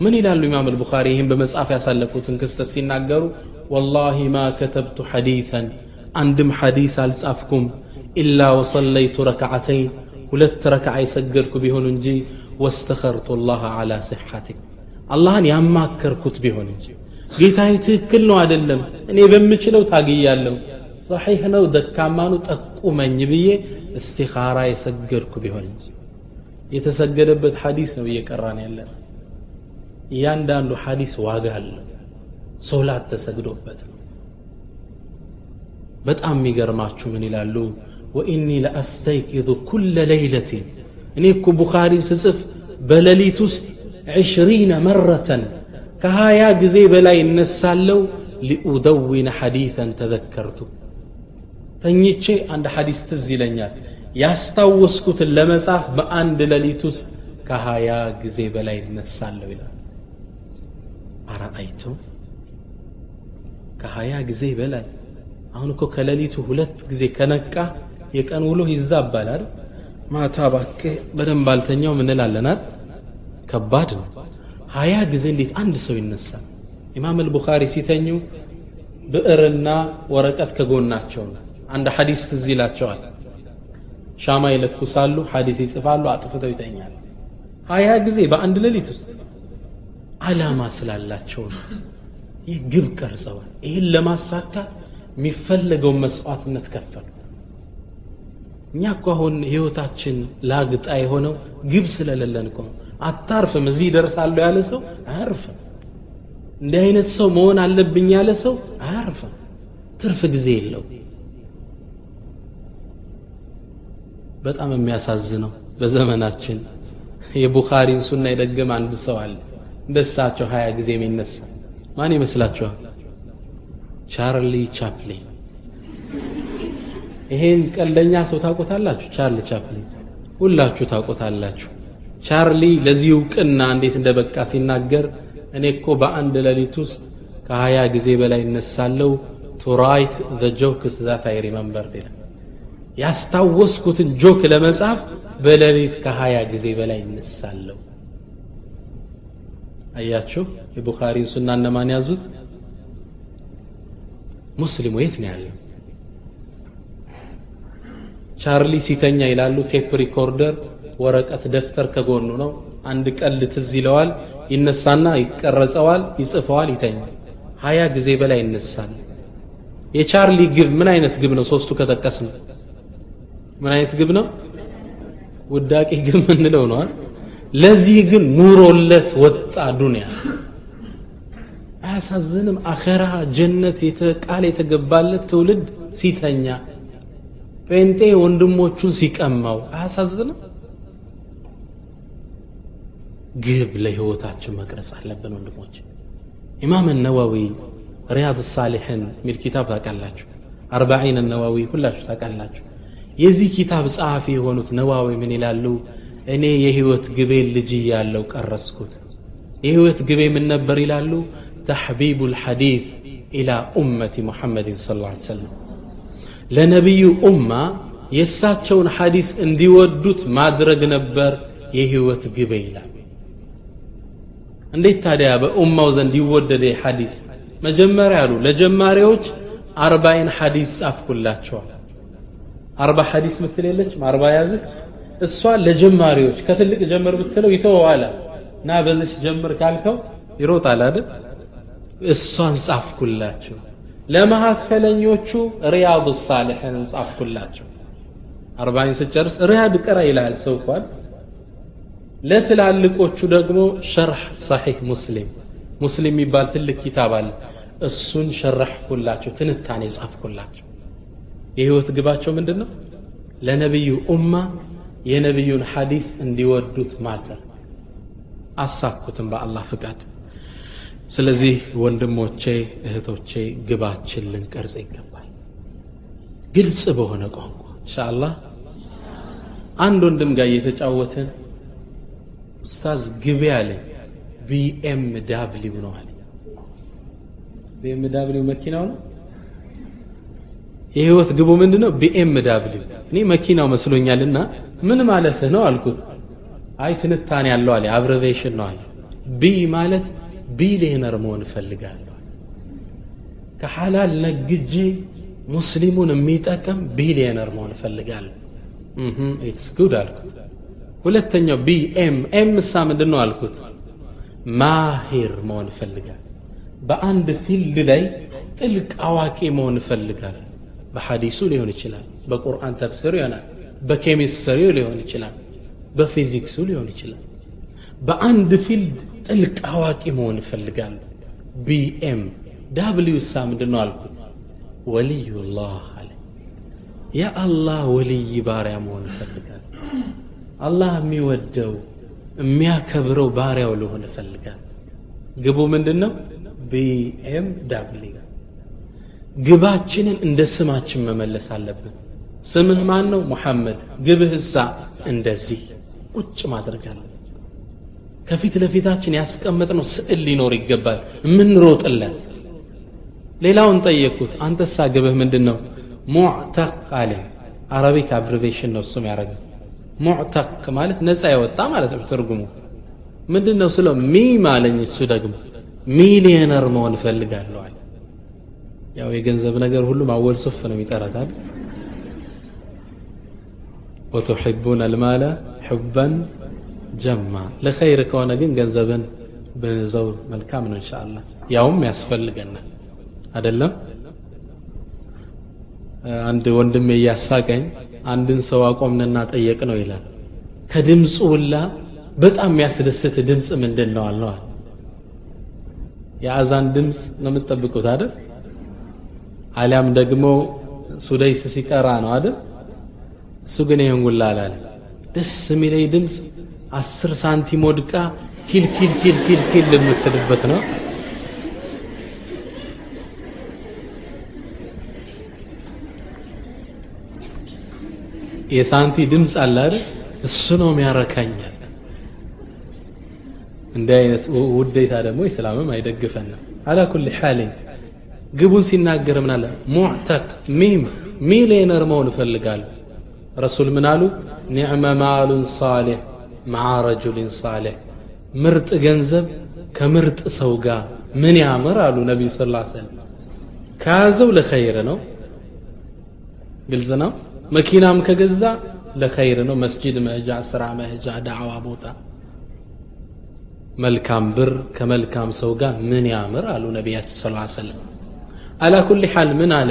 ምን ይላሉ ኢማም አልቡኻሪ? ይህን በመጽሐፍ ያሳለፉትን ክስተት ሲናገሩ ወላሂ ማ ከተብቱ ሐዲሰን አንድም ሐዲስ አልጻፍኩም ኢላ ወሰለይቱ ረክዓተይን ሁለት ረክዓ የሰገድኩ ቢሆን እንጂ ወስተኸርቱ ላህ ዓላ ስሐቲክ አላህን ያማከርኩት ቢሆን እንጂ። ጌታዬ ትክክል ነው አይደለም? እኔ በምችለው ታግያለሁ። ሰሒህ ነው ደካማ ነው ጠቁመኝ ብዬ እስቲኻራ የሰገድኩ ቢሆን እንጂ የተሰገደበት ሐዲስ ነው እየቀራን ያለን እያንዳንዱ ሐዲስ ዋጋ አለው ሶላት ተሰግዶበት ነው በጣም የሚገርማችሁ ምን ይላሉ ወኢኒ ለአስተይቂዙ ኩለ ለይለትን እኔ እኮ ቡኻሪን ስጽፍ በሌሊት ውስጥ ዕሽሪነ መረተን ከሀያ ጊዜ በላይ እነሳለው ሊኡደዊነ ሐዲተን ተዘከርቱ ተኝቼ አንድ ሐዲስ ትዝ ይለኛል። ያስታወስኩትን ለመጻፍ በአንድ ሌሊት ውስጥ ከሀያ ጊዜ በላይ እነሳለሁ ይላል። አረአይቱ ከሀያ ጊዜ በላይ አሁን እኮ ከሌሊቱ ሁለት ጊዜ ከነቃ የቀን ውሎ ይዛባላል ማታ ባክህ በደንብ አልተኛው ምንላለናል ከባድ ነው። ሀያ ጊዜ እንዴት አንድ ሰው ይነሳል? ኢማም አልቡኻሪ ሲተኙ ብዕርና ወረቀት ከጎናቸው ነው አንድ ሐዲስ ትዝ ይላቸዋል። ሻማ ይለኩሳሉ ሐዲስ ይጽፋሉ አጥፍተው ይተኛል ሀያ ጊዜ በአንድ ሌሊት ውስጥ አላማ ስላላቸው ነው። ይህ ግብ ቀርጸዋል። ይህን ለማሳካት የሚፈለገውን መስዋዕትነት ከፈሉ። እኛ እኮ አሁን ህይወታችን ላግጣ የሆነው ግብ ስለሌለን እኮ አታርፍም እዚህ ደርሳለሁ ያለ ሰው አያርፍም። እንዲህ አይነት ሰው መሆን አለብኝ ያለ ሰው አያርፍም። ትርፍ ጊዜ የለው በጣም የሚያሳዝነው በዘመናችን የቡኻሪን ሱና የደገመ አንድ ሰው አለ። እንደሳቸው ሀያ ጊዜ የሚነሳ ማን ይመስላችኋል? ቻርሊ ቻፕሊን። ይሄን ቀልደኛ ሰው ታውቁታላችሁ? ቻርሊ ቻፕሊን። ሁላችሁ ታውቁታላችሁ። ቻርሊ ለዚህ እውቅና እንዴት እንደበቃ ሲናገር እኔ እኮ በአንድ ሌሊት ውስጥ ከሀያ ጊዜ በላይ እነሳለው to write the jokes that I remember ይላል ያስታወስኩትን joke ለመጻፍ በሌሊት ከሀያ ጊዜ በላይ እነሳለሁ። አያችሁ? የቡኻሪን ሱና እነማን ያዙት? ሙስሊሙ የት ነው ያለው? ቻርሊ ሲተኛ ይላሉ tape recorder ወረቀት ደፍተር ከጎኑ ነው። አንድ ቀልድ ትዝ ይለዋል ይነሳና ይቀረጸዋል ይጽፈዋል ይተኛል። ሀያ ጊዜ በላይ ይነሳል የቻርሊ ግብ ምን አይነት ግብ ነው? ሶስቱ ከጠቀስን ምን አይነት ግብ ነው? ውዳቂ ግብ ምንለው ነው ለዚህ ግን ኑሮለት ወጣ ዱንያ። አያሳዝንም? አኸራ ጀነት ቃል የተገባለት ትውልድ ሲተኛ ጴንጤ ወንድሞቹን ሲቀማው አያሳዝንም? ግብ ለህይወታችን መቅረጽ አለብን ወንድሞች ኢማም ነዋዊ ሪያድ ሳሊሕን ሚል ኪታብ ታውቃላችሁ? አርባዒን ነዋዊ ሁላችሁ ታውቃላችሁ የዚህ ኪታብ ጸሐፊ የሆኑት ነዋዊ ምን ይላሉ? እኔ የህይወት ግቤ ልጅ እያለው ቀረስኩት የህይወት ግቤ ምን ነበር ይላሉ? ተሕቢቡ ልሐዲት ኢላ ኡመቲ ሙሐመድን ስ ላ ሰለም ለነቢዩ ኡማ የእሳቸውን ሐዲስ እንዲወዱት ማድረግ ነበር የህይወት ግቤ ይላል። እንዴት ታዲያ በኡማው ዘንድ ይወደደ ሐዲስ? መጀመሪያ አሉ ለጀማሪዎች አርባይን ሐዲስ ጻፍኩላቸዋል አርባ ሐዲስ ምትል የለችም? አርባ ያዘች? እሷ ለጀማሪዎች ከትልቅ ጀምር ብትለው ይተወዋል። እና በዚች ጀምር ካልከው ይሮጣል አይደል? እሷን ጻፍኩላቸው። ለመካከለኞቹ ሪያድ ሳሊሕን ጻፍኩላቸው። አርባይን ስጨርስ ሪያድ ቅራ ይላል ሰው ለትላልቆቹ ደግሞ ሸርሕ ሰሒህ ሙስሊም። ሙስሊም የሚባል ትልቅ ኪታብ አለ። እሱን ሸረሕኩላቸው ትንታኔ ጻፍኩላቸው የህይወት ግባቸው ምንድን ነው ለነቢዩ ኡማ የነቢዩን ሐዲስ እንዲወዱት ማድረግ አሳኩትም በአላህ ፍቃድ። ስለዚህ ወንድሞቼ እህቶቼ ግባችን ልንቀርጽ ይገባል። ግልጽ በሆነ ቋንቋ። እንሻአላህ አንድ ወንድም ጋር እየተጫወትን ኡስታዝ ግቤ አለኝ። BMW ነው አለኝ። BMW መኪናው ነው የህይወት ግቡ ምንድን ነው BMW እኔ መኪናው መስሎኛልና ምን ማለትህ ነው አልኩት። አይ ትንታኔ ያለው አለ abbreviation ነው አለ። B ማለት ቢሊየነር መሆን እፈልጋለሁ። ከሐላል ነግጄ ሙስሊሙን የሚጠቅም ቢሊየነር መሆን እፈልጋለሁ። it's good አልኩት። ሁለተኛው B M M እሳ ምንድን ነው አልኩት? ማሂር መሆን እፈልጋለሁ። በአንድ field ላይ ጥልቅ አዋቂ መሆን እፈልጋለሁ በሐዲሱ ሊሆን ይችላል በቁርአን ተፍሲሩ ይሆናል በኬሚስትሪው ሊሆን ይችላል በፊዚክሱ ሊሆን ይችላል። በአንድ field ጥልቅ አዋቂ መሆን እፈልጋለሁ BMW እሳ ምንድን ነው አልኩት ወልዩላህ አለ። የአላህ ወልይ ባሪያ መሆን እፈልጋለሁ አላህ የሚወደው የሚያከብረው ባሪያው ልሆን እፈልጋለሁ ግቡ ምንድን ነው ቢኤም ዳብሊው ግባችንን እንደ ስማችን መመለስ አለብን። ስምህ ማን ነው ሙሐመድ። ግብህ እንደዚህ ቁጭ ማድረግ ከፊት ለፊታችን ያስቀመጥነው ስዕል ሊኖር ይገባል። የምንሮጥለት። ሌላውን ጠየቅኩት። አንተሳ ግብህ ምንድን ነው ሙዕተቅ አለ አረቢክ አብሪቬሽን ነው እሱም ያደረገ። ሙዕተቅ ማለት ነፃ የወጣ ማለት ነው ትርጉሙ። ምንድን ነው ስለው? ሚም አለኝ እሱ ደግሞ። ሚሊየነር መሆን እፈልጋለሁ አለ ያው የገንዘብ ነገር ሁሉም አወል ሱፍ ነው ይጠራታል ወቱሒቡን አልማለ ሕበን ጀማ። ለኸይር ከሆነ ግን ገንዘብን ብንዘው መልካም ነው እንሻ አላህ ያውም ያስፈልገናል። አደለም አንድ ወንድም እያሳቀኝ አንድን ሰው አቆምንና ጠየቅ ነው ይላል። ከድምፁ ውላ በጣም የሚያስደስት ድምፅ ምንድን ነው አልነዋል። የአዛን ድምፅ ነው የምትጠብቁት አይደል አሊያም ደግሞ ሱደይስ ሲቀራ ነው አይደል? እሱ ግን ይህን ጉላ ደስ የሚለኝ ድምፅ አስር ሳንቲም ወድቃ ኪል ኪል ኪል ኪል የምትልበት ነው። የሳንቲ ድምፅ አለ አይደል? እሱ ነው የሚያረካኛል እንዲህ አይነት ውዴታ ደግሞ ኢስላምም አይደግፈንም። አላ ኩል ሓሊን ግቡን ሲናገር ምን አለ? ሙዕተቅ ሚም ሚሊየነር መሆን እፈልጋለሁ። ረሱል ምን አሉ? ኒዕመ ማሉን ሳሌሕ መዓ ረጁሊን ሳሌሕ። ምርጥ ገንዘብ ከምርጥ ሰው ጋር ምን ያምር? አሉ ነቢዩ ስ ሰለም ከያዘው ለኸይር ነው። ግልጽ ነው? መኪናም ከገዛ ለኸይር ነው። መስጂድ መሄጃ ስራ መሄጃ ዳዕዋ ቦታ። መልካም ብር ከመልካም ሰው ጋር ምን ያምር? አሉ ነቢያችን ስ ሰለም አላ ኩል ሓል ምን አለ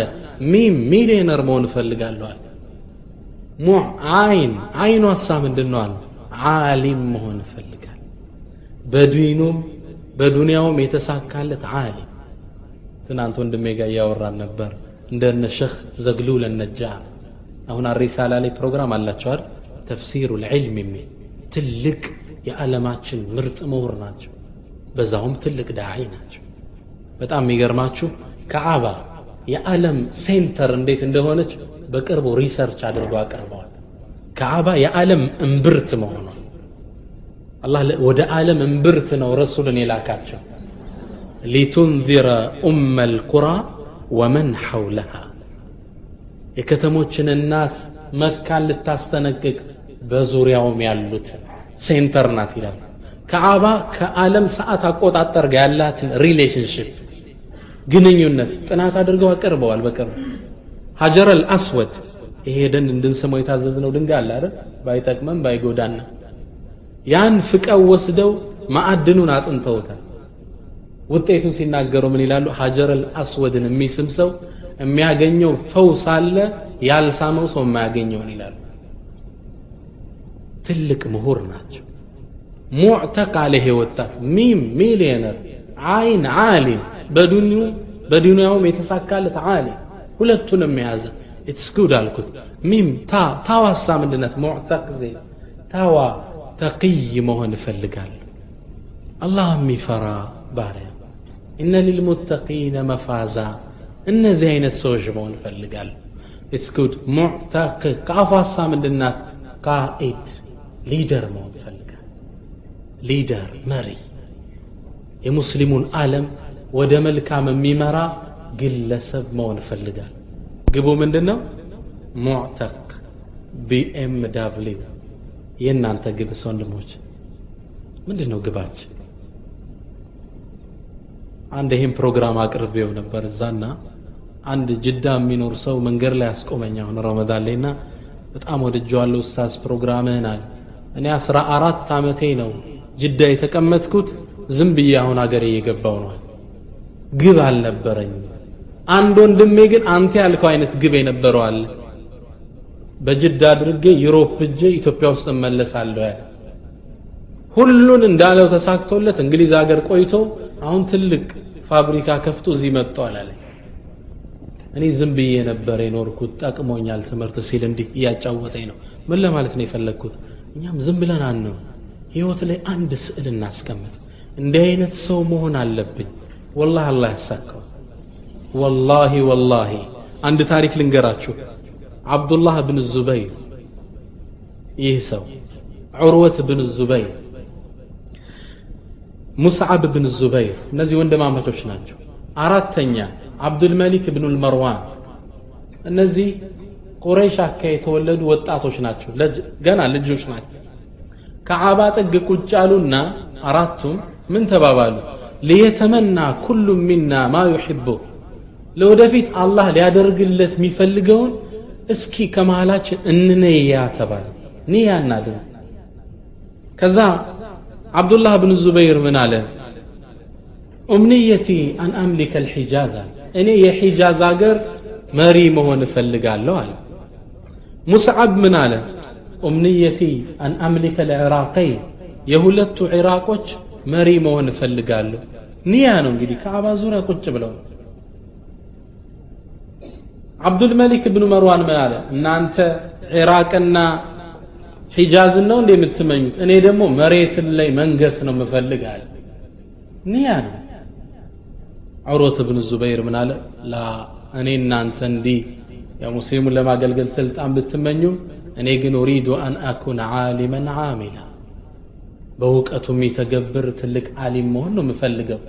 ሚም ሚሊዮነር መሆን እፈልጋለኋል ሙዕ አይን አይኑ ሀሳብ ምንድን ነው አሉ ዓሊም መሆን እፈልጋል በዲኑም በዱንያውም የተሳካለት ዓሊም። ትናንት ወንድሜ ጋር እያወራን ነበር። እንደነ ሸህ ዘግሉ ለነጃ አሁን አሪሳላ ላይ ፕሮግራም አላቸው አይደል? ተፍሲሩ ልዕልም የሚል ትልቅ የዓለማችን ምርጥ ምሁር ናቸው። በዛውም ትልቅ ዳዒ ናቸው። በጣም የሚገርማችሁ ከዓባ የዓለም center እንዴት እንደሆነች በቅርቡ research አድርገው አቅርበዋል። ከዓባ የዓለም እምብርት መሆኗ። አላህ ወደ ዓለም እምብርት ነው ረሱልን የላካቸው። لتنذر أم القرى ومن حولها። የከተሞችን እናት መካን ልታስጠነቅቅ በዙሪያውም ያሉትን center ናት ይላል። ከዓባ ከዓለም ሰዓት አቆጣጠር ጋር ያላትን relationship ግንኙነት ጥናት አድርገው አቅርበዋል በቅርቡ ሀጀረል አስወድ ይሄ ሄደን እንድንስመው የታዘዝነው ድንጋይ አለ አይደል? ባይጠቅመን ባይጎዳና ያን ፍቀው ወስደው ማዕድኑን አጥንተውታል። ውጤቱን ሲናገሩ ምን ይላሉ? ሀጀረል አስወድን የሚስም ሰው የሚያገኘው ፈውስ አለ ያልሳመው ሰው የማያገኘውን ይላሉ። ትልቅ ምሁር ናቸው። ሙዕተቅ አለ ወጣት ሚም ሚሊየነር አይን ዓሊም በዱንያውም የተሳካለት ዓሊም ሁለቱንም የያዘ። ኢትስጉድ አልኩት። ሚም ታ ታዋሳ ምንድነት ሙዕተቅ ዜ ታዋ ተቅይ መሆን እፈልጋለሁ። አላህ የሚፈራ ባሪያ። እነ ሊልሙተቂነ መፋዛ። እነዚህ አይነት ሰዎች መሆን እፈልጋለሁ። It's good ሙዕተቅ። ከአፏሳ ምንድናት? قائد። leader መሆን እፈልጋለሁ። leader መሪ። የሙስሊሙን ዓለም ወደ መልካም የሚመራ ግለሰብ መሆን እፈልጋለሁ። ግቡ ምንድን ነው ሙዕተቅ BMW የእናንተ ግብስ ወንድሞች ምንድን ነው ግባችን? አንድ ይህም ፕሮግራም አቅርቤው ነበር እዛና አንድ ጅዳ የሚኖር ሰው መንገድ ላይ አስቆመኝ አሁን ረመዳን ላይና በጣም ወድጀዋለሁ ኡስታዝ ፕሮግራምህን አለ። እኔ አስራ አራት ዓመቴ ነው ጅዳ የተቀመጥኩት። ዝም ብዬ አሁን አገሬ እየገባው ነዋል ግብ አልነበረኝ አንድ ወንድሜ ግን አንተ ያልከው አይነት ግብ የነበረው አለ። በጅዳ አድርጌ Europe ሄጄ ኢትዮጵያ ውስጥ እመለሳለሁ ያለ ሁሉን እንዳለው ተሳክቶለት እንግሊዝ ሀገር ቆይቶ አሁን ትልቅ ፋብሪካ ከፍቶ እዚህ መጥቷል አለ። እኔ ዝም ብዬ ነበር የኖርኩት። ጠቅሞኛል ትምህርት ሲል እንዲህ እያጫወጠኝ ነው። ምን ለማለት ነው የፈለግኩት? እኛም ዝም ብለን አንነው ህይወት ላይ አንድ ስዕል እናስቀምጥ። እንዲህ አይነት ሰው መሆን አለብኝ ወላህ አላህ ያሳካው ወላሂ ወላሂ አንድ ታሪክ ልንገራችሁ አብዱላህ ብን ዙበይር ይህ ሰው ዑርወት ብን ዙበይር ሙስዓብ ብን ዙበይር እነዚህ ወንድማማቾች ናቸው። አራተኛ አብዱልመሊክ ብኑል መርዋን እነዚህ ቁረይሽ አካ የተወለዱ ወጣቶች ናቸው። ገና ልጆች ናቸው። ከዓባ ጥግ ቁጭ አሉና አራቱም ምን ተባባሉ ሊየተመና ኩሉ ሚና ማ ዩሕቡ ለወደፊት አላህ ሊያደርግለት የሚፈልገውን እስኪ ከመሃላችን እንነያ ተባለ። ንያ እናድርግ ከዛ አብዱላህ ብን ዙበይር ምን አለ? ኡምንየቲ አን አምሊከ ልሒጃዝ አለ እኔ የሒጃዝ አገር መሪ መሆን እፈልጋለሁ አለ። ሙስዓብ ምን አለ? ኡምንየቲ አን አምሊከ ልዕራቀይ የሁለቱ ዒራቆች መሪ መሆን እፈልጋለሁ። ንያ ነው እንግዲህ ከአባ ዙሪያ ቁጭ ብለው። አብዱልመሊክ ብኑ መርዋን ምን አለ? እናንተ ዒራቅና ሒጃዝን ነው እንደ የምትመኙት? እኔ ደግሞ መሬትን ላይ መንገስ ነው ምፈልግ አለ። ንያ ነው። ዑሮት ብን ዙበይር ምን አለ? ላ እኔ እናንተ እንዲህ ያው ሙስሊሙን ለማገልገል ስልጣን ብትመኙም እኔ ግን ኡሪዱ አን አኩን ዓሊመን ዓሚላ በእውቀቱ የሚተገብር ትልቅ ዓሊም መሆን ነው የምፈልገው።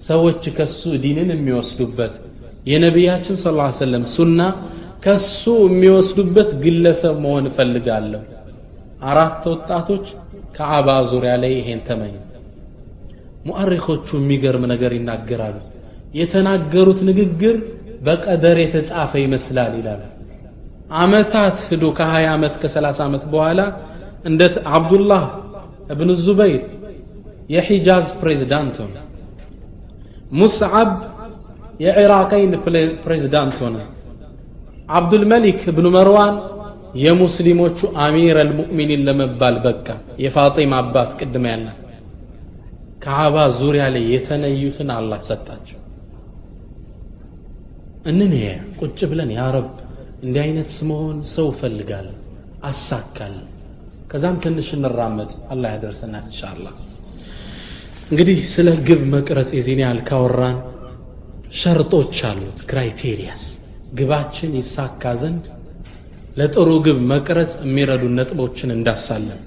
ሰዎች ከሱ ዲንን የሚወስዱበት የነቢያችን ስ ሰለም ሱና ከሱ የሚወስዱበት ግለሰብ መሆን እፈልጋለሁ። አራት ወጣቶች ከአባ ዙሪያ ላይ ይሄን ተመኙ። ሙአሪኾቹ የሚገርም ነገር ይናገራሉ። የተናገሩት ንግግር በቀደር የተጻፈ ይመስላል ይላሉ። አመታት ሂዶ ከ20 ዓመት ከ30 ዓመት በኋላ እንደ አብዱላህ እብን ዙበይር የሒጃዝ ፕሬዝዳንት ሆነ ሙስዓብ የዒራቀይን ፕሬዝዳንት ሆነ አብዱልመሊክ እብኑ መርዋን የሙስሊሞቹ አሚር አልሙእሚኒን ለመባል በቃ የፋጢማ አባት ቅድመ ያልናት ከአባ ዙሪያ ላይ የተነዩትን አላህ ሰጣቸው። እንን ቁጭ ብለን ያ ረብ እንዲህ አይነት ስመሆን ሰው እፈልጋለሁ። አሳካለሁ ከዛም ትንሽ እንራመድ። አላህ ያደርሰናል እንሻላ እንግዲህ ስለ ግብ መቅረጽ የዜና ያህል ካወራን ሸርጦች አሉት criterias ግባችን ይሳካ ዘንድ ለጥሩ ግብ መቅረጽ የሚረዱ ነጥቦችን እንዳሳለን።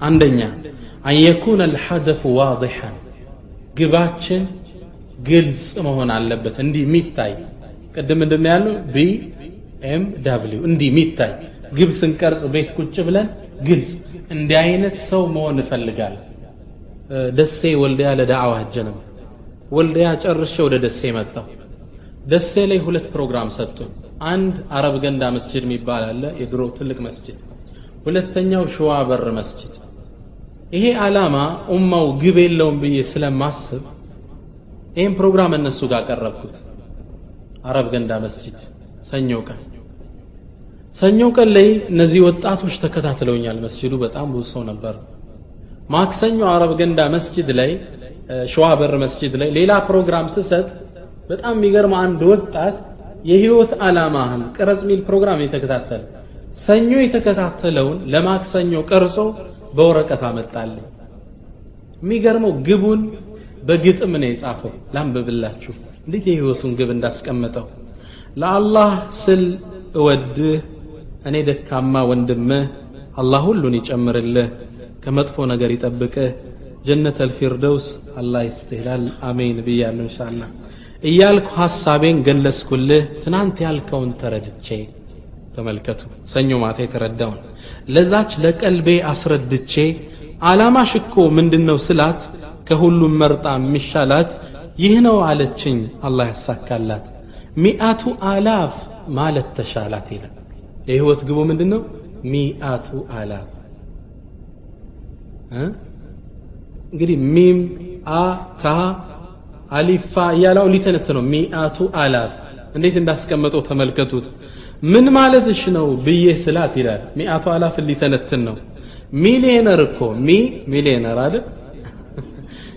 አንደኛ أن يكون الهدف واضحا ግባችን ግልጽ መሆን አለበት። እንዲህ የሚታይ ቅድም ምንድን ያለው BMW እንዲህ የሚታይ ግብ ስንቀርጽ ቤት ቁጭ ብለን ግልጽ። እንዲህ አይነት ሰው መሆን እፈልጋለሁ። ደሴ ወልዲያ ለዳዕዋ ሄጀ ነበር። ወልዲያ ጨርሼ ወደ ደሴ መጣሁ። ደሴ ላይ ሁለት ፕሮግራም ሰጡን አንድ አረብ ገንዳ መስጅድ የሚባል አለ። የድሮ ትልቅ መስጅድ ሁለተኛው ሸዋ በር መስጅድ ይሄ ዓላማ ኡማው ግብ የለውም ብዬ ስለማስብ ይህም ፕሮግራም እነሱ ጋር ቀረብኩት። አረብ ገንዳ መስጅድ ሰኞ ቀን ሰኞ ቀን ላይ እነዚህ ወጣቶች ተከታትለውኛል። መስጅዱ በጣም ብዙ ሰው ነበር። ማክሰኞ አረብ ገንዳ መስጅድ ላይ ሸዋ በር መስጅድ ላይ ሌላ ፕሮግራም ስሰጥ በጣም የሚገርም አንድ ወጣት የህይወት ዓላማህን ቅረጽ ሚል ፕሮግራም የተከታተለ ሰኞ የተከታተለውን ለማክሰኞ ቀርጾ በወረቀት አመጣልኝ። የሚገርመው ግቡን በግጥም ነው የጻፈው። ላንብብላችሁ። እንዴት የህይወቱን ግብ እንዳስቀመጠው። ለአላህ ስል እወድህ እኔ ደካማ ወንድምህ አላህ ሁሉን ይጨምርልህ ከመጥፎ ነገር ይጠብቅህ። ጀነት አልፊርደውስ አላህ ይስትህላል አሜን ብያለሁ እንሻላ እያልኩ ሐሳቤን ገለጽኩልህ ትናንት ያልከውን ተረድቼ። ተመልከቱ ሰኞ ማታ የተረዳውን። ለዛች ለቀልቤ አስረድቼ አላማሽ እኮ ምንድን ነው ስላት ከሁሉም መርጣ የሚሻላት ይህ ነው አለችኝ አላህ ያሳካላት። ሚአቱ አላፍ ማለት ተሻላት ይላል የህይወት ግቡ ምንድን ነው ሚአቱ አላፍ። እንግዲህ ሚም አ ታ አሊፋ እያለው ሊተነት ነው ሚአቱ አላፍ። እንዴት እንዳስቀመጠው ተመልከቱት። ምን ማለትሽ ነው ብዬ ስላት ይላል። ሚአቱ አላፍ ሊተነትን ነው። ሚሊየነር እኮ ሚ ሚሊየነር አይደል?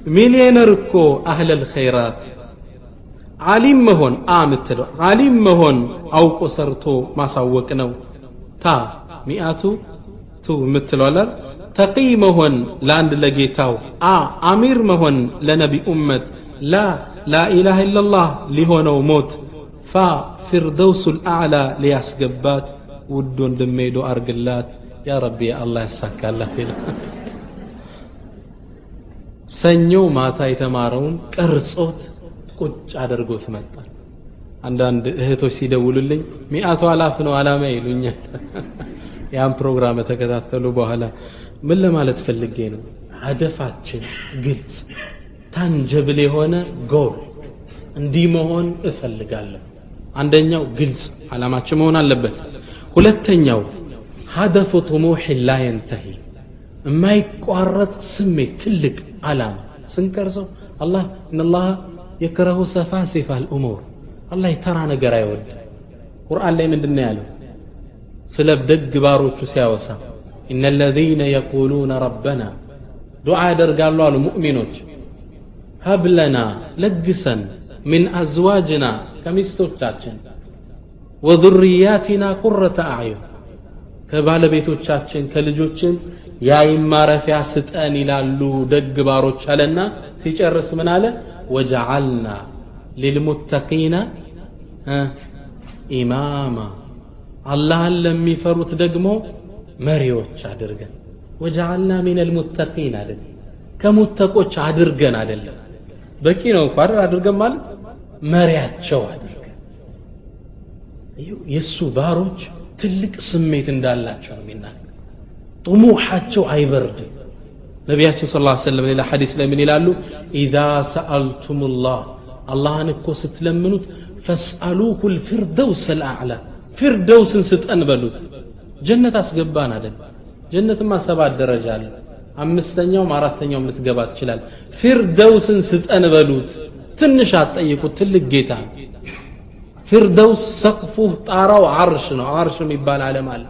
ሚሊየነር እኮ አህለል ኸይራት ዓሊም መሆን አ ምትለው ዓሊም መሆን አውቆ ሰርቶ ማሳወቅ ነው። ታ ሚአቱ ቱ የምትለዋላል ተቂ መሆን ለአንድ ለጌታው አ አሚር መሆን ለነቢ ኡመት ላ ላኢላሃ ኢላላህ ሊሆነው ሞት ፋ ፊርደውሱ ልአዕላ ሊያስገባት ውድ ወንድሜ ዶ አርግላት። ያ ረቢ አላህ ያሳካላት ይላል። ሰኞ ማታ የተማረውን ቀርጾት ቁጭ አድርጎት መጣ። አንዳንድ እህቶች ሲደውሉልኝ ሚአቱ አላፍ ነው አላማ ይሉኛል። [laughs] ያን ፕሮግራም ተከታተሉ በኋላ ምን ለማለት ፈልጌ ነው? አደፋችን ግልጽ ታንጀብል የሆነ ጎል እንዲህ መሆን እፈልጋለሁ። አንደኛው ግልጽ አላማችን መሆን አለበት። ሁለተኛው ሀደፉ ጥሙሕ ላ የንተሂ የማይቋረጥ ስሜት ትልቅ አላማ። ስንቀርጸው አላህ እነላህ يكره سفاسف الأمور الله ترى نقرأ يود قرآن لي من دنيا له سلب دق بارو إن الذين يقولون ربنا دعاء در قال الله المؤمنون هب لنا لقسا من أزواجنا كم يستوتشاتشن وذرياتنا قرة أعين كبال بيتو تشاتشن كالجوتشن يا إما رفع ستان إلى اللو دق بارو تشالنا سيش ወጀዓልና ሊልሙተቂነ ኢማማ አላህን ለሚፈሩት ደግሞ መሪዎች አድርገን ወጀዓልና ሚን አልሙተቂን አድርገን ከሙተቆች አድርገን አይደለም በቂ ነው እኮ አይደል አድርገን ማለት መሪያቸው አድርገን የእሱ ባሮች ትልቅ ስሜት እንዳላቸው ነው የሚናገር ጥሙሓቸው አይበርድም ነቢያችን ስ ላ ሰለም ሌላ ሐዲስ ላይ ምን ይላሉ? ኢዛ ሰአልቱም ላህ አላህን እኮ ስትለምኑት ፈስአሉሁ ልፊርደውስ ልአዕላ ፊርደውስን ስጠን በሉት። ጀነት አስገባን አለን። ጀነትማ ሰባት ደረጃ አለ። አምስተኛውም አራተኛውም ልትገባ ትችላል ፊርደውስን ስጠን በሉት። ትንሽ አትጠይቁት። ትልቅ ጌታ። ፊርደውስ ሰቅፉ ጣራው አርሽ ነው። አርሽ የሚባል ዓለም አለ።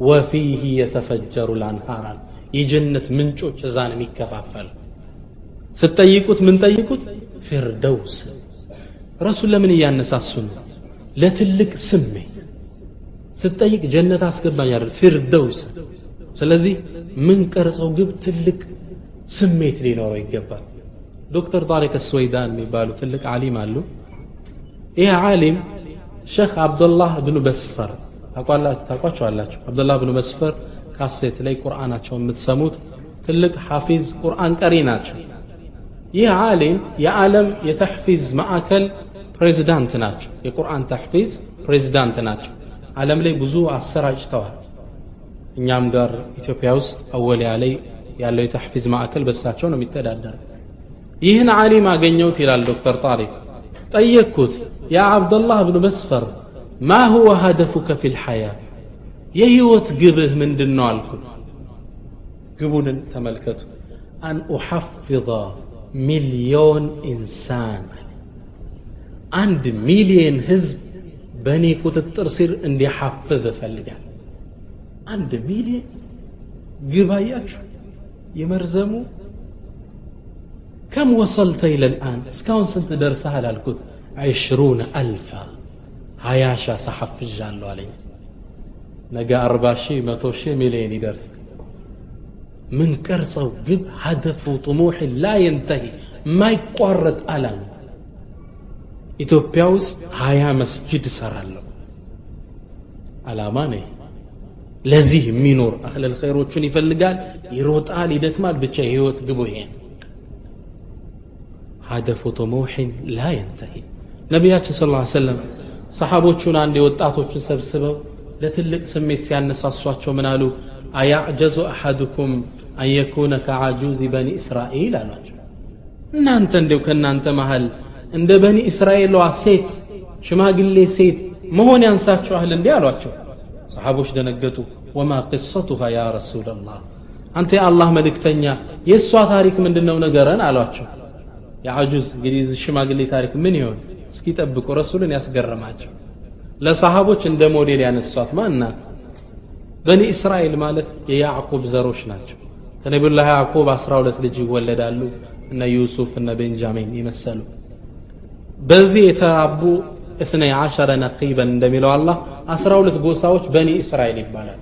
ወፊህ የተፈጀሩ ላንሃር አለ የጀነት ምንጮች እዛ ነው የሚከፋፈል ስትጠይቁት ምን ጠይቁት? ፊርደውስ። ረሱል ለምን እያነሳሱ ነው? ለትልቅ ስሜት። ስትጠይቅ ጀነት አስገባኝ አይደል? ፊርደውስ። ስለዚህ ምን ቀርጸው ግብ ትልቅ ስሜት ሊኖረው ይገባል። ዶክተር ጣሪቅ ስወይዳን የሚባሉ ትልቅ ዓሊም አሉ። ይህ ዓሊም ሼክ አብዱላህ ብኑ በስፈር ታቋቸዋላችሁ አብዱላህ ብኑ በስፈር ካሴት ላይ ቁርአናቸው የምትሰሙት ትልቅ ሐፊዝ ቁርአን ቀሪ ናቸው። ይህ ዓሊም የዓለም የተሕፊዝ ማዕከል ፕሬዚዳንት ናቸው። የቁርአን ተሕፊዝ ፕሬዚዳንት ናቸው። ዓለም ላይ ብዙ አሰራጭተዋል። እኛም ጋር ኢትዮጵያ ውስጥ አወሊያ ላይ ያለው የተሕፊዝ ማዕከል በሳቸው ነው የሚተዳደር ይህን ዓሊም አገኘሁት ይላል ዶክተር ጣሪቅ። ጠየቅኩት ያ አብደላህ ብኑ መስፈር ما هو هدفك في الحياة؟ يهوت قبه من دنو الكت قبون تملكت. أن أحفظ مليون إنسان. عند مليون هزب بني كوت الترسير أن يحفظ فلقا عند مليون قبايات يمرزمو. كم وصلت إلى الآن؟ سكون سنت درسها للكت عشرون ألفا. ሀያ ሻ ሰሐፍዣለሁ አለኝ። ነገ አርባ ሺህ መቶ ሺህ ሚሊዮን ይደርስ። ምን ቀርጸው ግብ ሀደፉ ጥሙሕ ላ የንተሂ ማይቋረጥ አላማ ኢትዮጵያ ውስጥ ሀያ መስጅድ እሰራለሁ። አላማ ነው ለዚህ የሚኖር አህለል ኸይሮቹን ይፈልጋል ይሮጣል ይደክማል ብቻ የህይወት ግቡ ይሄ። ሀደፉ ጥሙሕን ላ የንተሂ። ነቢያችን ስለ ሰለም ሰሓቦቹን አንድ የወጣቶቹን ሰብስበው ለትልቅ ስሜት ሲያነሳሷቸው ምን አሉ? አያዕጀዙ አሐድኩም አን የኩነ ከዓጁዝ በኒ እስራኤል አሏቸው። እናንተ እንዲው ከእናንተ መሃል እንደ በኒ እስራኤሏ ሴት ሽማግሌ ሴት መሆን ያንሳችኋል እንዲህ አሏቸው። ሰሓቦች ደነገጡ። ወማ ቅሰቱሃ ያ ረሱላላህ አንተ የአላህ መልእክተኛ የእሷ ታሪክ ምንድን ነው ነገረን አሏቸው። የአጁዝ እንግዲህ ሽማግሌ ታሪክ ምን ይሆን እስኪ ጠብቁ ረሱልን ያስገረማቸው። ለሰሃቦች እንደ ሞዴል ያነሷት ማን ናት? በኒ እስራኤል ማለት የያዕቁብ ዘሮች ናቸው። ከነቢዩላህ ያዕቁብ አስራ ሁለት ልጅ ይወለዳሉ። እነ ዩሱፍ እነ ቤንጃሚን የመሰሉ። በዚህ የተራቡ እትነ ዓሸረ ነቂበን እንደሚለው አላህ አስራ ሁለት ጎሳዎች በኒ እስራኤል ይባላል።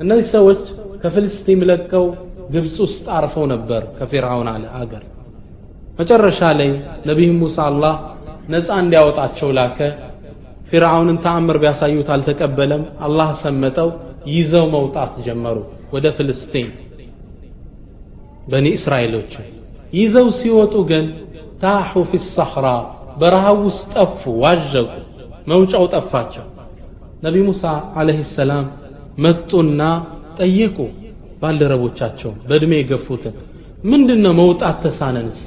እነዚህ ሰዎች ከፍልስጢም ለቀው ግብፅ ውስጥ አርፈው ነበር ከፊርዓውን አለ አገር። መጨረሻ ላይ ነቢይ ሙሳ አላህ ነፃ እንዲያወጣቸው ላከ። ፊርዓውንን ተአምር ቢያሳዩት አልተቀበለም። አላህ ሰመጠው ይዘው መውጣት ጀመሩ ወደ ፍልስጤን በኒ እስራኤሎች ይዘው ሲወጡ ግን ታሑ ፊ ሰሕራ በረሃ ውስጥ ጠፉ ዋዠቁ መውጫው ጠፋቸው። ነቢ ሙሳ አለህ ሰላም መጡና ጠየቁ ባልደረቦቻቸው በዕድሜ የገፉትን ምንድን ነው መውጣት ተሳነንሳ?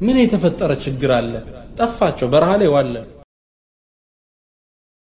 ምን የተፈጠረ ችግር አለ ጠፋቸው በረሃ ላይ ዋለ